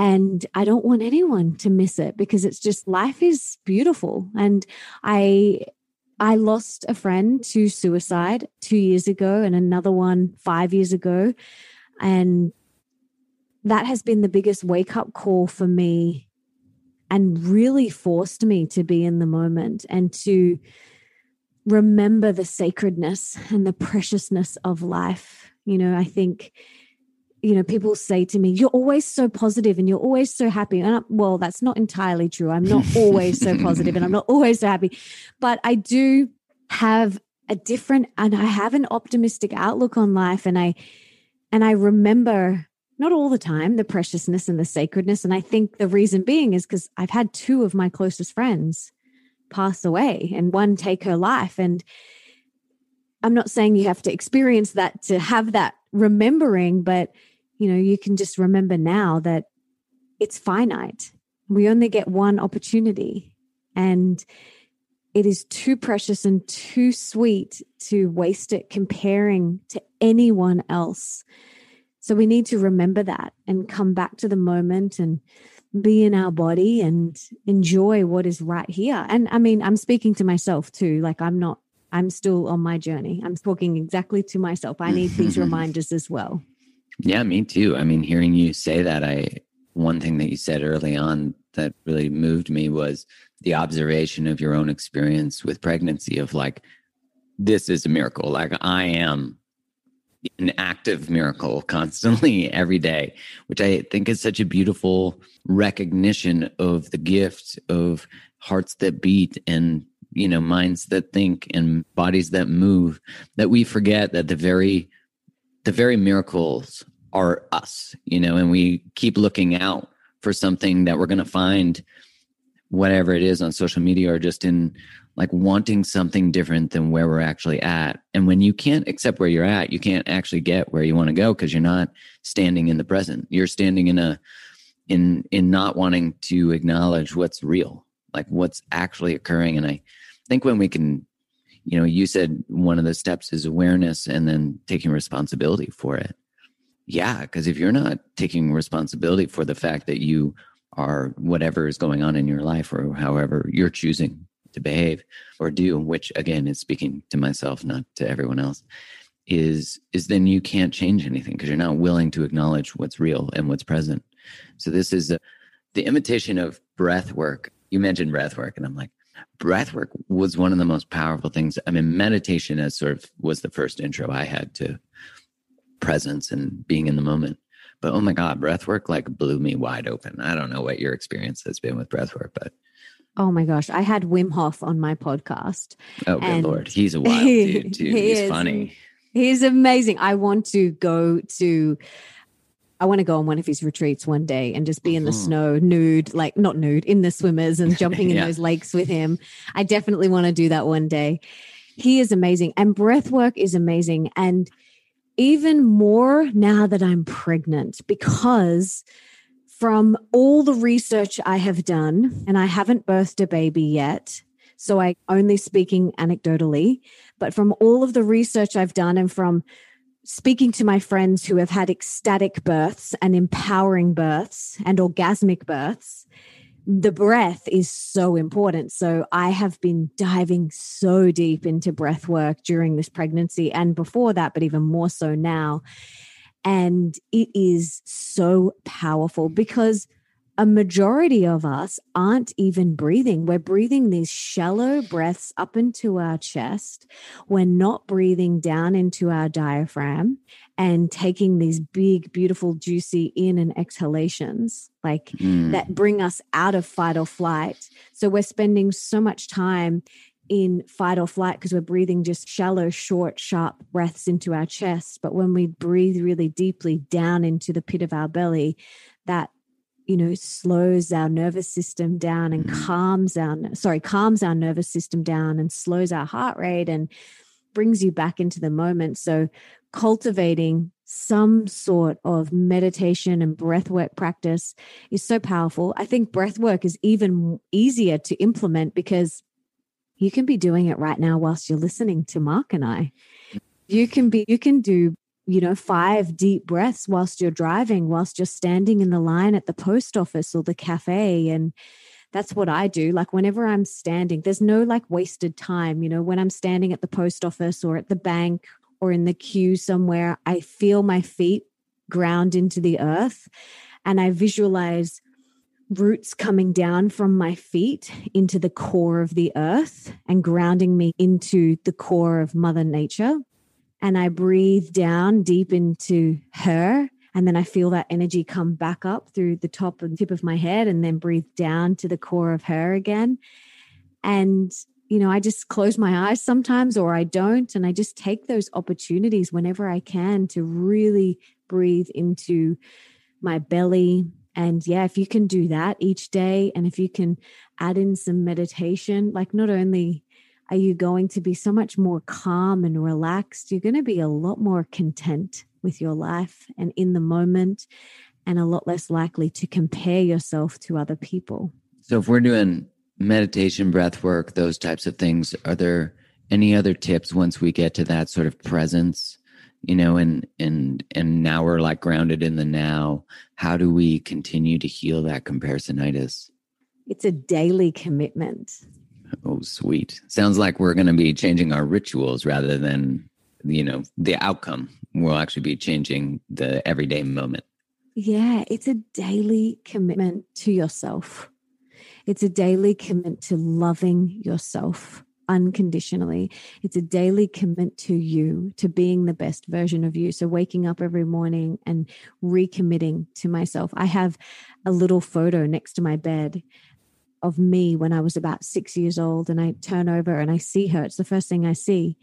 And I don't want anyone to miss it because it's just life is beautiful. And I I lost a friend to suicide 2 years ago and another one 5 years ago. And that has been the biggest wake up call for me and really forced me to be in the moment and to remember the sacredness and the preciousness of life. You know i think you know, people say to me, "You're always so positive and you're always so happy." And I, well, that's not entirely true. I'm not always so [laughs] positive and I'm not always so happy, but I do have a different and I have an optimistic outlook on life and I and I remember not all the time the preciousness and the sacredness and I think the reason being is cuz I've had two of my closest friends pass away and one take her life and I'm not saying you have to experience that to have that remembering but you know, you can just remember now that it's finite. We only get one opportunity. And it is too precious and too sweet to waste it comparing to anyone else. So we need to remember that and come back to the moment and be in our body and enjoy what is right here. And I mean, I'm speaking to myself too. Like, I'm not, I'm still on my journey. I'm talking exactly to myself. I need these [laughs] reminders as well. Yeah, me too. I mean, hearing you say that, I one thing that you said early on that really moved me was the observation of your own experience with pregnancy of like this is a miracle. Like I am an active miracle [laughs] constantly every day, which I think is such a beautiful recognition of the gift of hearts that beat and you know minds that think and bodies that move that we forget that the very the very miracles are us, you know, and we keep looking out for something that we're going to find, whatever it is on social media or just in like wanting something different than where we're actually at. And when you can't accept where you're at, you can't actually get where you want to go because you're not standing in the present. You're standing in a, in, in not wanting to acknowledge what's real, like what's actually occurring. And I think when we can you know you said one of the steps is awareness and then taking responsibility for it. Yeah because if you're not taking responsibility for the fact that you are whatever is going on in your life or however you're choosing to behave or do which again is speaking to myself not to everyone else is is then you can't change anything because you're not willing to acknowledge what's real and what's present. So this is a, the imitation of breath work. You mentioned breath work and i'm like breath work was one of the most powerful things. I mean, meditation as sort of was the first intro I had to presence and being in the moment. But oh my God, breath work like blew me wide open. I don't know what your experience has been with breath work, but Oh my gosh. I had Wim Hof on my podcast. Oh good lord. He's a [laughs] wild dude too. he He's is, funny. He's amazing. I want to go to I want to go on one of his retreats one day and just be in the mm-hmm. snow, nude, like not nude, in the swimmers and jumping in [laughs] yeah. those lakes with him. I definitely want to do that one day. He is amazing. And breath work is amazing. And even more now that I'm pregnant, because from all the research I have done, and I haven't birthed a baby yet. So I only speaking anecdotally, but from all of the research I've done and from speaking to my friends who have had ecstatic births and empowering births and orgasmic births, the breath is so important. So I have been diving so deep into breath work during this pregnancy and before that, but even more so now. And it is so powerful because a majority of us aren't even breathing. We're breathing these shallow breaths up into our chest. We're not breathing down into our diaphragm and taking these big, beautiful, juicy in and exhalations like Mm. that bring us out of fight or flight. So we're spending so much time in fight or flight because we're breathing just shallow, short, sharp breaths into our chest. But when we breathe really deeply down into the pit of our belly, that you know slows our nervous system down and mm. calms our sorry calms our nervous system down and slows our heart rate and brings you back into the moment. So cultivating some sort of meditation and breath work practice is so powerful. I think breath work is even easier to implement because you can be doing it right now whilst you're listening to mark and i. Mm. You can be you can do you know five deep breaths whilst you're driving whilst you're standing in the line at the post office or the cafe and that's what I do. Like whenever I'm standing, there's no like wasted time. You know, when I'm standing at the post office or at the bank or in the queue somewhere, I feel my feet ground into the earth and I visualize roots coming down from my feet into the core of the earth and grounding me into the core of Mother Nature. And I breathe down deep into her and then I feel that energy come back up through the top and tip of my head and then breathe down to the core of her again. And, you know, I just close my eyes sometimes or I don't. And I just take those opportunities whenever I can to really breathe into my belly. And yeah, if you can do that each day and if you can add in some meditation, like not only are you going to be so much more calm and relaxed, you're going to be a lot more content with your life and in the moment, and a lot less likely to compare yourself to other people. So if we're doing meditation, breath work, those types of things, are there any other tips once we get to that sort of presence? You know, and and and now we're like grounded in the now. How do we continue to heal that comparisonitis? It's a daily commitment. Oh, sweet. Sounds like we're going to be changing our rituals rather than, you know, the outcome. We'll actually be changing the everyday moment. Yeah, it's a daily commitment to yourself. It's a daily commitment to loving yourself unconditionally. It's a daily commitment to you, to being the best version of you. So, waking up every morning and recommitting to myself. I have a little photo next to my bed of me when I was about six years old, and I turn over and I see her. It's the first thing I see.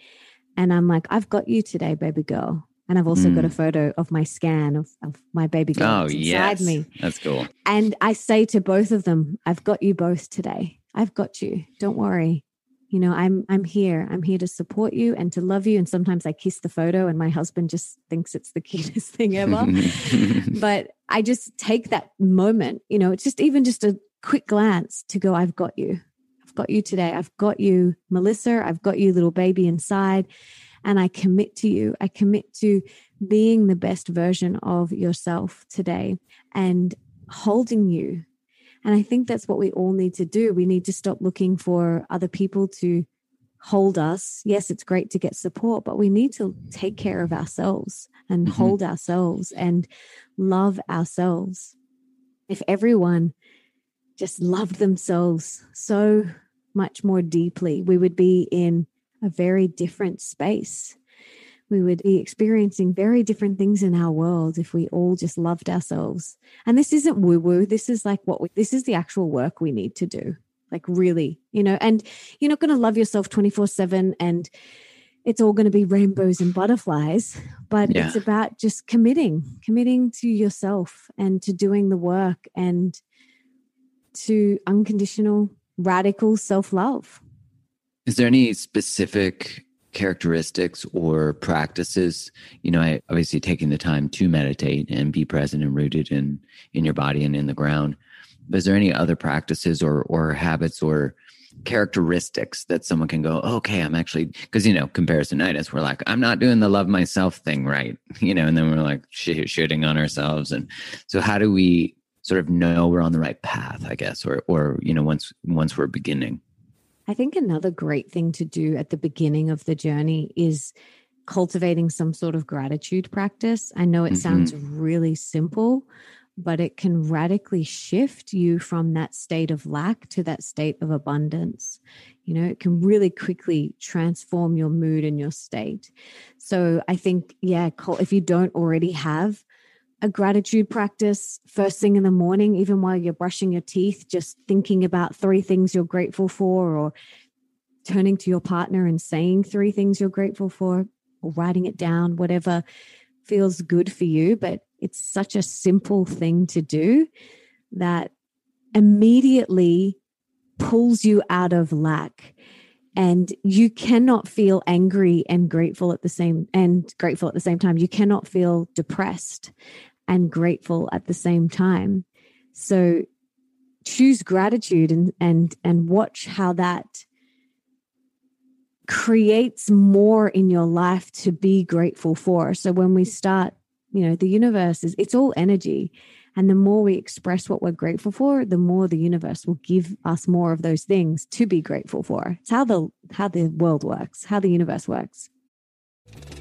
And I'm like, I've got you today, baby girl. And I've also got a Mm. photo of my scan of, of my baby girl Oh, inside yes. me. That's cool. And I say to both of them, I've got you both today. I've got you. Don't worry. You know, I'm I'm here. I'm here to support you and to love you. And sometimes I kiss the photo and my husband just thinks it's the [laughs] cutest thing ever. [laughs] but I just take that moment, you know, it's just even just a quick glance to go, I've got you. I've got you today. I've got you, Melissa. I've got you, little baby inside. And I commit to you. I commit to being the best version of yourself today and holding you. And I think that's what we all need to do. We need to stop looking for other people to hold us. Yes, it's great to get support, but we need to take care of ourselves and Mhm. hold ourselves and love ourselves. If everyone just loved themselves so much more deeply, we would be in a very different space. We would be experiencing very different things in our world if we all just loved ourselves. And this isn't woo woo. This is like what we, this is the actual work we need to do. Like, really, you know, and you're not going to love yourself 24 7 and it's all going to be rainbows and butterflies, but Yeah. it's about just committing, committing to yourself and to doing the work and to unconditional, radical self love. Is there any specific characteristics or practices? You know, I obviously taking the time to meditate and be present and rooted in in your body and in the ground. But is there any other practices or or habits or characteristics that someone can go, okay, I'm actually because you know comparisonitis. We're like, I'm not doing the love myself thing right, [laughs] you know, and then we're like sh- shitting on ourselves. And so, how do we sort of know we're on the right path? I guess, or or you know, once once we're beginning. I think another great thing to do at the beginning of the journey is cultivating some sort of gratitude practice. I know it mm-hmm. sounds really simple, but it can radically shift you from that state of lack to that state of abundance. You know, it can really quickly transform your mood and your state. So I think, yeah, if you don't already have a gratitude practice first thing in the morning, even while you're brushing your teeth, just thinking about three things you're grateful for, or turning to your partner and saying three things you're grateful for, or writing it down, whatever feels good for you. But it's such a simple thing to do that immediately pulls you out of lack. And you cannot feel angry and grateful at the same and grateful at the same time. You cannot feel depressed and grateful at the same time. So choose gratitude and and and watch how that creates more in your life to be grateful for. So when we start you know the universe is it's all energy. And the more we express what we're grateful for the more the universe will give us more of those things to be grateful for. It's how the how the world works how the universe works.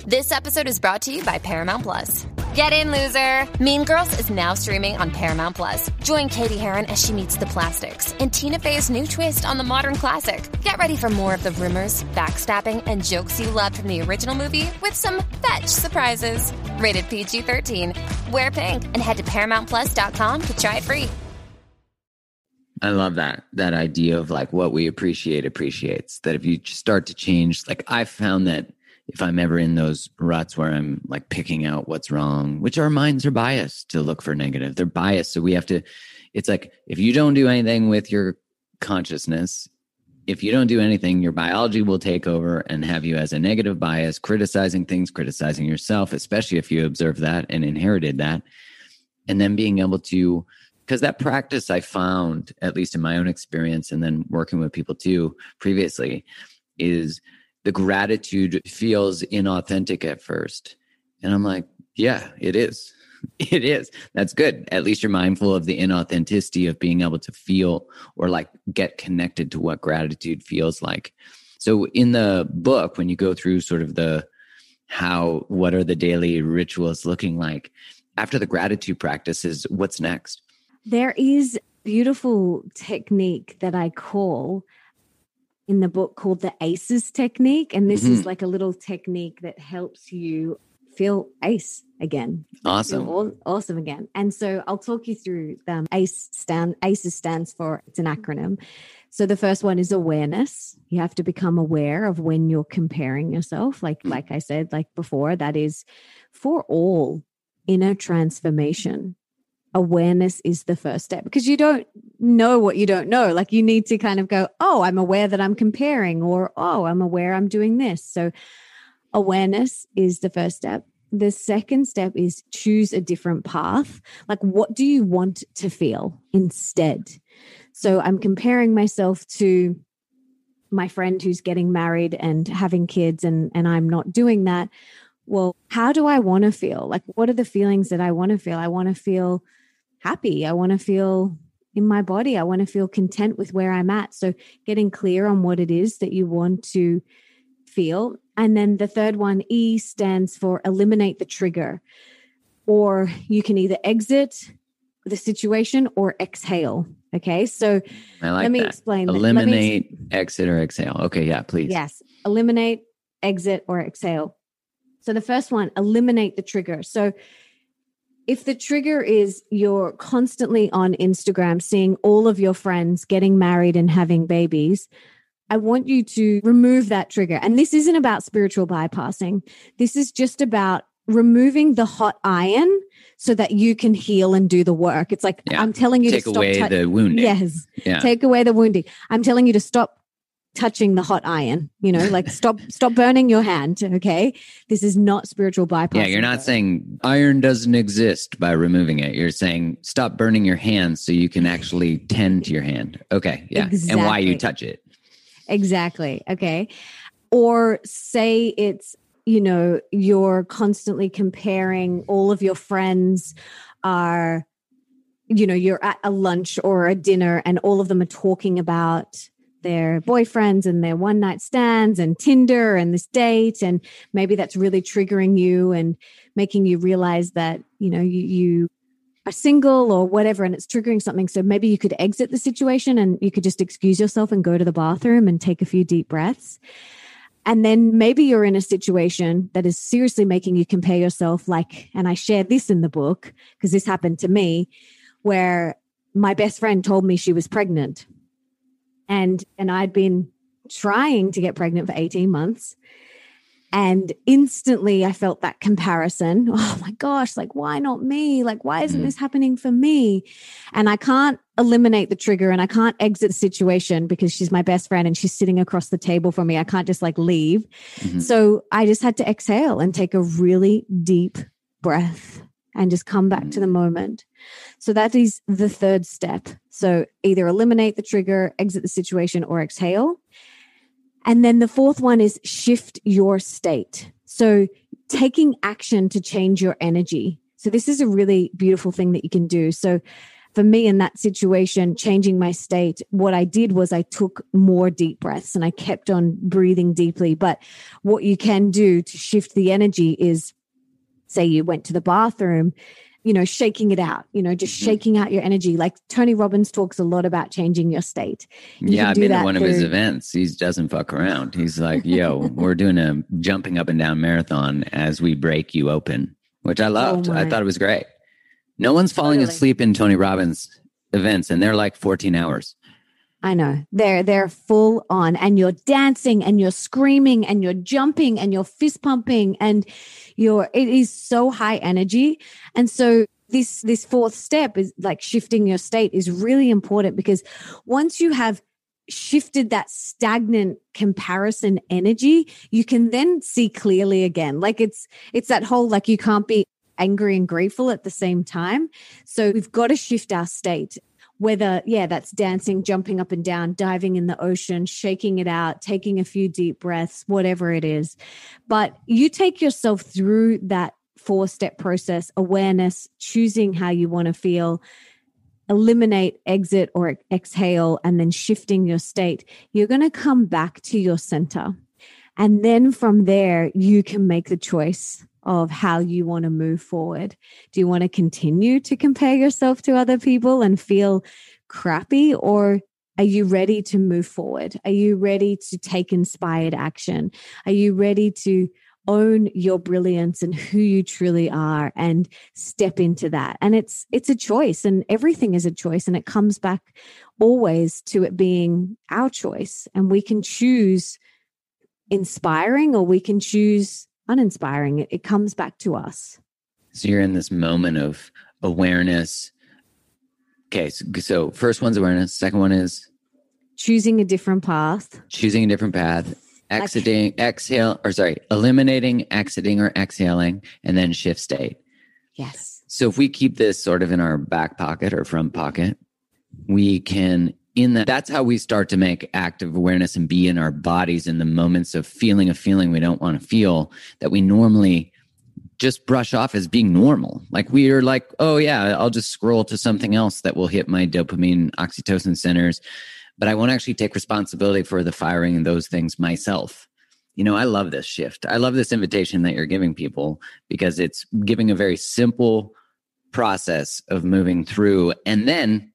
This episode is brought to you by Paramount Plus. Get in, loser! Mean Girls is now streaming on Paramount Plus. Join Cady Heron as she meets the plastics in Tina Fey's new twist on the modern classic. Get ready for more of the rumors, backstabbing, and jokes you loved from the original movie with some fetch surprises. Rated PG 13. Wear pink and head to ParamountPlus.com to try it free. I love that that idea of like what we appreciate appreciates. That if you start to change, like I found that if I'm ever in those ruts where I'm like picking out what's wrong, which our minds are biased to look for negative. They're biased. So we have to, it's like if you don't do anything with your consciousness, if you don't do anything, your biology will take over and have you as a negative bias, criticizing things, criticizing yourself, especially if you observe that and inherited that. And then being able to, because that practice I found, at least in my own experience, and then working with people too previously, is the gratitude feels inauthentic at first. And I'm like, yeah, it is. [laughs] It is. That's good. At least you're mindful of the inauthenticity of being able to feel or like get connected to what gratitude feels like. So in the book, when you go through sort of the how, what are the daily rituals looking like after the gratitude practices, what's next? There is beautiful technique that I call in the book called the ACEs technique. And this mm-hmm. is like a little technique that helps you feel ace again. Awesome. awesome again. And so I'll talk you through them. ACE stand ACEs stands for it's an acronym. So the first one is awareness. You have to become aware of when you're comparing yourself. Like mm-hmm. like I said, like before, that is for all inner transformation awareness is the first step because you don't know what you don't know. Like you need to kind of go, oh, I'm aware that I'm comparing, or oh, I'm aware I'm doing this. So awareness is the first step. The second step is choose a different path. Like, what do you want to feel instead? So I'm comparing myself to my friend who's getting married and having kids, and, and I'm not doing that. Well, how do I want to feel? Like, what are the feelings that I want to feel? I want to feel happy. I want to feel in my body. I want to feel content with where I'm at. So, getting clear on what it is that you want to feel. And then the third one, E, stands for eliminate the trigger. Or you can either exit the situation or exhale. Okay. So like let me that. explain. Eliminate, me, exit, or exhale. Okay. Yeah, please. Yes. Eliminate, exit, or exhale. So the first one, eliminate the trigger. So if the trigger is you're constantly on Instagram seeing all of your friends getting married and having babies, I want you to remove that trigger. And this isn't about spiritual bypassing. This is just about removing the hot iron so that you can heal and do the work. It's like yeah. I'm telling you take to stop Take away t- the wounding. Yes. Yeah. Take away the wounding. I'm telling you to stop touching the hot iron you know like [laughs] stop stop burning your hand okay? This is not spiritual bypass yeah you're not saying iron doesn't exist by removing it. You're saying stop burning your hands so you can actually tend to your hand. Okay yeah. Exactly. and why you touch it. Exactly okay. Or say it's you know you're constantly comparing all of your friends are you know you're at a lunch or a dinner and all of them are talking about their boyfriends and their one night stands and Tinder and this date. And maybe that's really triggering you and making you realize that, you know, you, you are single or whatever and it's triggering something. So maybe you could exit the situation and you could just excuse yourself and go to the bathroom and take a few deep breaths. And then maybe you're in a situation that is seriously making you compare yourself, like, and I shared this in the book because this happened to me, where my best friend told me she was pregnant. And and I'd been trying to get pregnant for 18 months. And instantly I felt that comparison. [laughs] Oh my gosh, like, why not me? Like, why isn't Mm-hmm. this happening for me? And I can't eliminate the trigger and I can't exit the situation because she's my best friend and she's sitting across the table from me. I can't just like leave. Mhm. So I just had to exhale and take a really deep breath and just come back to the moment. So that is the third step. So either eliminate the trigger, exit the situation, or exhale. And then the fourth one is shift your state. So taking action to change your energy. So this is a really beautiful thing that you can do. So for me in that situation, changing my state, what I did was I took more deep breaths and I kept on breathing deeply. But what you can do to shift the energy is say you went to the bathroom, you know, shaking it out, you know, just mm-hmm. shaking out your energy. Like Tony Robbins talks a lot about changing your state. You yeah, I've been at one of his events. He doesn't fuck around. He's like, "Yo, we're doing a jumping up and down marathon as we break you open," which I [laughs] oh loved. I Oh my. thought it was great. No one's falling Totally. asleep in Tony Robbins events, and they're like 14 hours. I know. They're they're full on and you're dancing and you're screaming and you're jumping and you're fist pumping and you're it is so high energy. And so this this fourth step is like shifting your state is really important because once you have shifted that stagnant comparison energy, you can then see clearly again. Like it's it's that whole like you can't be angry and grateful at the same time. So we've got to shift our state whether yeah that's dancing jumping up and down diving in the ocean shaking it out taking a few deep breaths whatever it is. But you take yourself through that four step process awareness choosing how you want to feel eliminate exit or exhale and then shifting your state you're going to come back to your center. And then from there you can make the choice of how you want to move forward do you want to continue to compare yourself to other people and feel crappy or are you ready to move forward? Are you ready to take inspired action? Are you ready to own your brilliance and who you truly are and step into that? And it's it's a choice and everything is a choice and it comes back always to it being our choice and we can choose inspiring or we can choose uninspiring. It, it comes back to us. So you're in this moment of awareness. Okay, so, so first one's awareness. Second one is Choosing a different path. choosing a different path, exiting, exhale, or sorry, eliminating, exiting, or exhaling, and then shift state. Yes. So if we keep this sort of in our back pocket or front pocket, we can in that that's how we start to make active awareness and be in our bodies in the moments of feeling a feeling we don't want to feel that we normally just brush off as being normal. Like we are like, oh yeah, I'll just scroll to something else that will hit my dopamine, oxytocin centers, but I won't actually take responsibility for the firing and those things myself. You know, I love this shift. I love this invitation that you're giving people because it's giving a very simple process of moving through. And then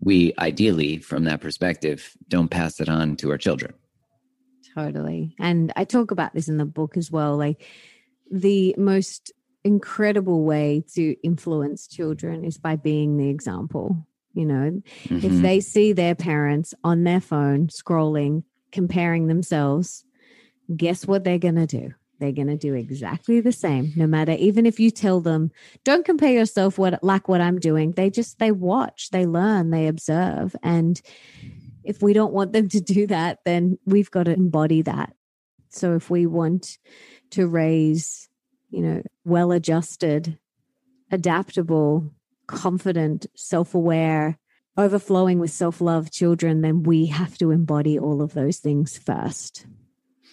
we ideally, from that perspective, don't pass it on to our children. Totally. And I talk about this in the book as well. Like the most incredible way to influence children is by being the example. You know, if Mhm. they see their parents on their phone scrolling, comparing themselves, guess what they're going to do? They're going to do exactly the same, no matter, even if you tell them, don't compare yourself what, like what I'm doing. They just, they watch, they learn, they observe. And if we don't want them to do that, then we've got to embody that. So if we want to raise, you know, well adjusted, adaptable, confident, self aware, overflowing with self love children, then we have to embody all of those things first.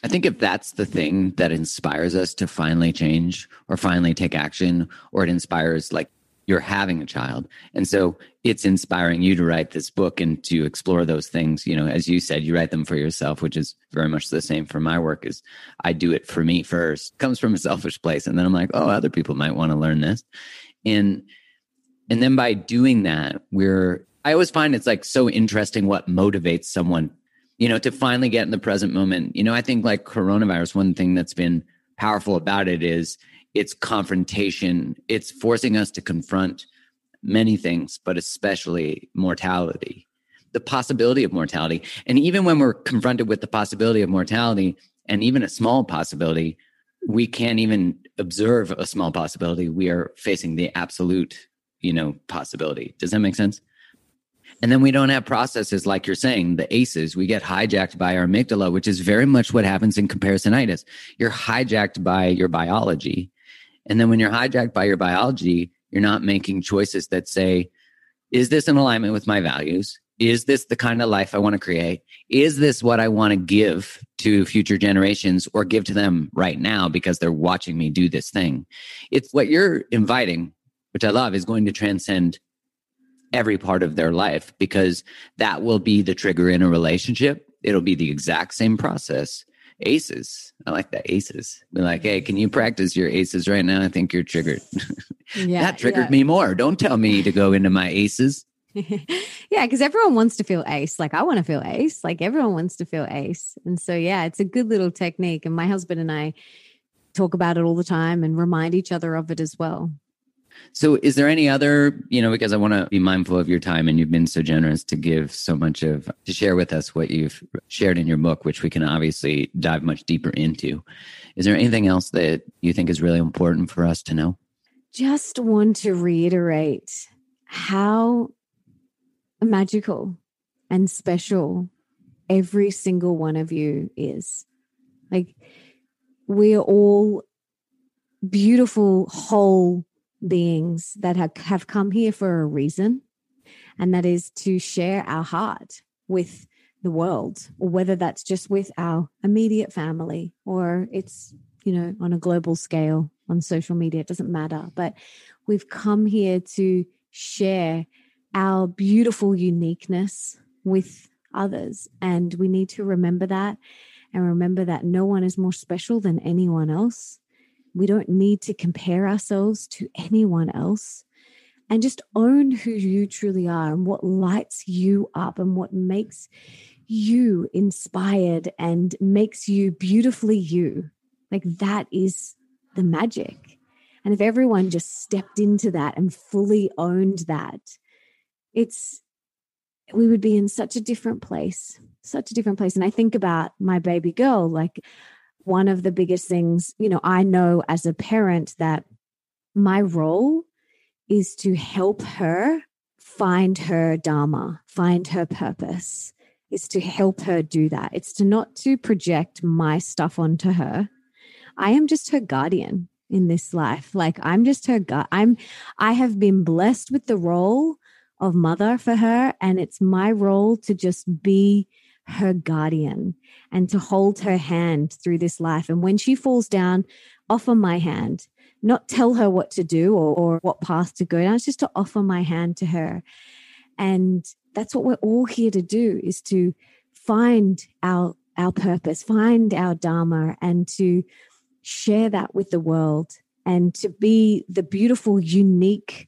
I think if that's the thing that inspires us to finally change or finally take action, or it inspires like you're having a child. And so it's inspiring you to write this book and to explore those things. You know, as you said, you write them for yourself, which is very much the same for my work is I do it for me first. It comes from a selfish place. And then I'm like, oh, other people might want to learn this. And And then by doing that, we're, I always find it's like so interesting what motivates someone, you know, to finally get in the present moment. You know, I think like coronavirus, one thing that's been powerful about it is it's confrontation, it's forcing us to confront many things, but especially mortality, the possibility of mortality. And even when we're confronted with the possibility of mortality, and even a small possibility, we can't even observe a small possibility. We are facing the absolute, you know, possibility. Does that make sense? And then we don't have processes like you're saying, the ACEs. We get hijacked by our amygdala, which is very much what happens in comparisonitis. You're hijacked by your biology. And then when you're hijacked by your biology, you're not making choices that say, is this in alignment with my values? Is this the kind of life I want to create? Is this what I want to give to future generations or give to them right now because they're watching me do this thing? It's what you're inviting, which I love, is going to transcend every part of their life because that will be the trigger in a relationship. It'll be the exact same process. Aces. I like that aces. Be like, hey, can you practice your aces right now? I think you're triggered. [laughs] Yeah, that triggered yeah. me more. Don't tell me to go into my aces. [laughs] yeah, because everyone wants to feel ace. Like I want to feel ace. Like everyone wants to feel ace. And so, yeah, it's a good little technique. And my husband and I talk about it all the time and remind each other of it as well. So, is there any other, you know, because I want to be mindful of your time and you've been so generous to give so much of, to share with us what you've shared in your book, which we can obviously dive much deeper into. Is there anything else that you think is really important for us to know? Just want to reiterate how magical and special every single one of you is. Like, we're all beautiful, whole beings that have, have come here for a reason, and that is to share our heart with the world, or whether that's just with our immediate family or it's, you know, on a global scale on social media, it doesn't matter. But we've come here to share our beautiful uniqueness with others. And we need to remember that and remember that no one is more special than anyone else. We don't need to compare ourselves to anyone else. And just own who you truly are and what lights you up and what makes you inspired and makes you beautifully you. Like that is the magic. And if everyone just stepped into that and fully owned that, it's we would be in such a different place such a different place and i think about my baby girl like one of the biggest things you know i know as a parent that my role is to help her find her dharma find her purpose. Is to help her do that. It's to not to project my stuff onto her. I am just her guardian in this life. Like i'm just her gut i'm i have been blessed with the role of mother for her. And it's my role to just be her guardian and to hold her hand through this life. And when she falls down, offer my hand, not tell her what to do or, or what path to go down. It's just to offer my hand to her. And that's what we're all here to do is to find our our purpose, find our dharma, and to share that with the world and to be the beautiful, unique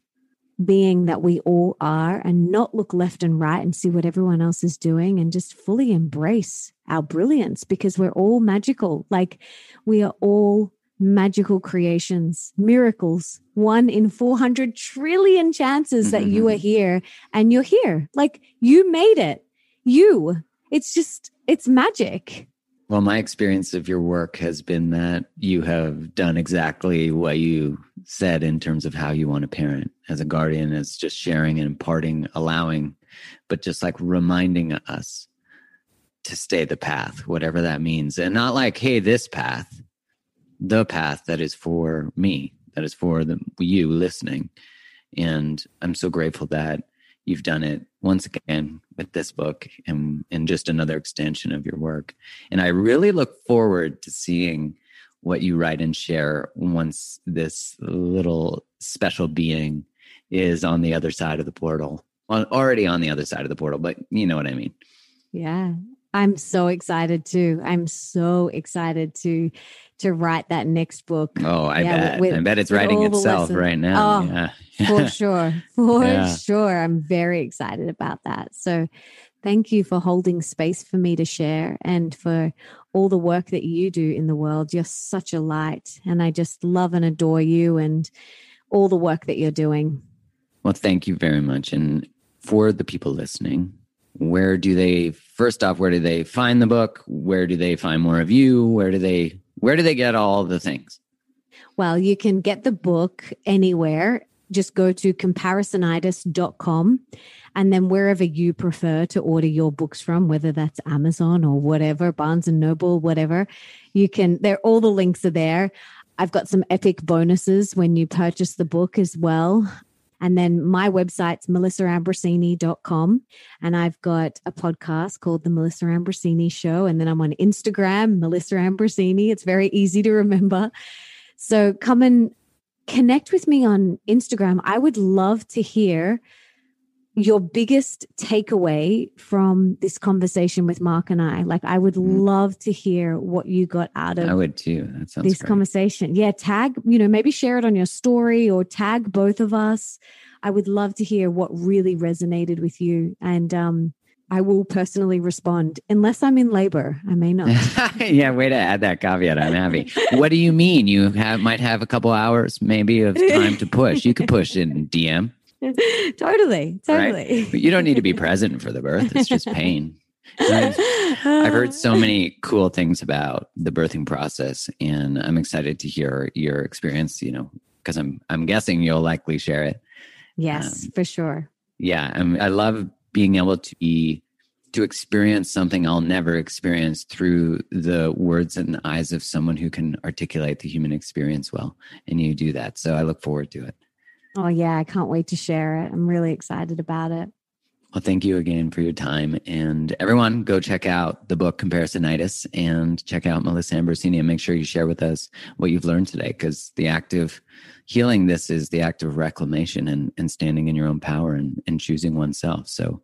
being that we all are and not look left and right and see what everyone else is doing and just fully embrace our brilliance because we're all magical. Like we are all magical creations, miracles, one in 400 trillion chances that you are mm-hmm. here and you're here. Like you made it. You. It's just, it's magic. Well, my experience of your work has been that you have done exactly what you said in terms of how you want to parent as a guardian, as just sharing and imparting, allowing, but just like reminding us to stay the path, whatever that means. And not like, hey, this path, the path that is for me, that is for the you listening. And I'm so grateful that you've done it once again with this book and, and just another extension of your work. And I really look forward to seeing what you write and share once this little special being is on the other side of the portal. Well, already on the other side of the portal, but you know what I mean. Yeah. I'm so excited too. I'm so excited to to write that next book. Oh, I yeah, bet. With, I bet it's writing itself right now. Oh, yeah. for [laughs] sure. For yeah. sure. I'm very excited about that. So thank you for holding space for me to share and for all the work that you do in the world. You're such a light. And I just love and adore you and all the work that you're doing. Well, thank you very much. And for the people listening, where do they first off where do they find the book where do they find more of you where do they where do they get all the things well you can get the book anywhere just go to comparisonitis.com and then wherever you prefer to order your books from whether that's amazon or whatever barnes and noble whatever you can there all the links are there I've got some epic bonuses when you purchase the book as well. And then my website's melissaambrosini.com. And I've got a podcast called The Melissa Ambrosini Show. And then I'm on Instagram, Melissa Ambrosini. It's very easy to remember. So come and connect with me on Instagram. I would love to hear your biggest takeaway from this conversation with Mark and I? Like, I would mm. love to hear what you got out of. I would too. That sounds this great. conversation. Yeah, tag. You know, maybe share it on your story or tag both of us. I would love to hear what really resonated with you, and um, I will personally respond unless I'm in labor. I may not. [laughs] yeah, way to add that caveat. I'm happy. what do you mean? You have might have a couple hours maybe of time to push. You could push in DM. [laughs] totally, totally. Right? But you don't need to be present for the birth. It's just pain. I've, I've, heard so many cool things about the birthing process, and I'm excited to hear your experience. You know, because I'm I'm guessing you'll likely share it. Yes, um, for sure. Yeah, I'm, I love being able to be to experience something I'll never experience through the words and eyes of someone who can articulate the human experience well, and you do that. So I look forward to it. Oh, yeah. I can't wait to share it. I'm really excited about it. Well, thank you again for your time. And everyone, go check out the book Comparisonitis and check out Melissa Ambrosini and make sure you share with us what you've learned today because the act of healing this is the act of reclamation and, and standing in your own power and, and choosing oneself. So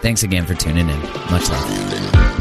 Thanks again for tuning in. Much love.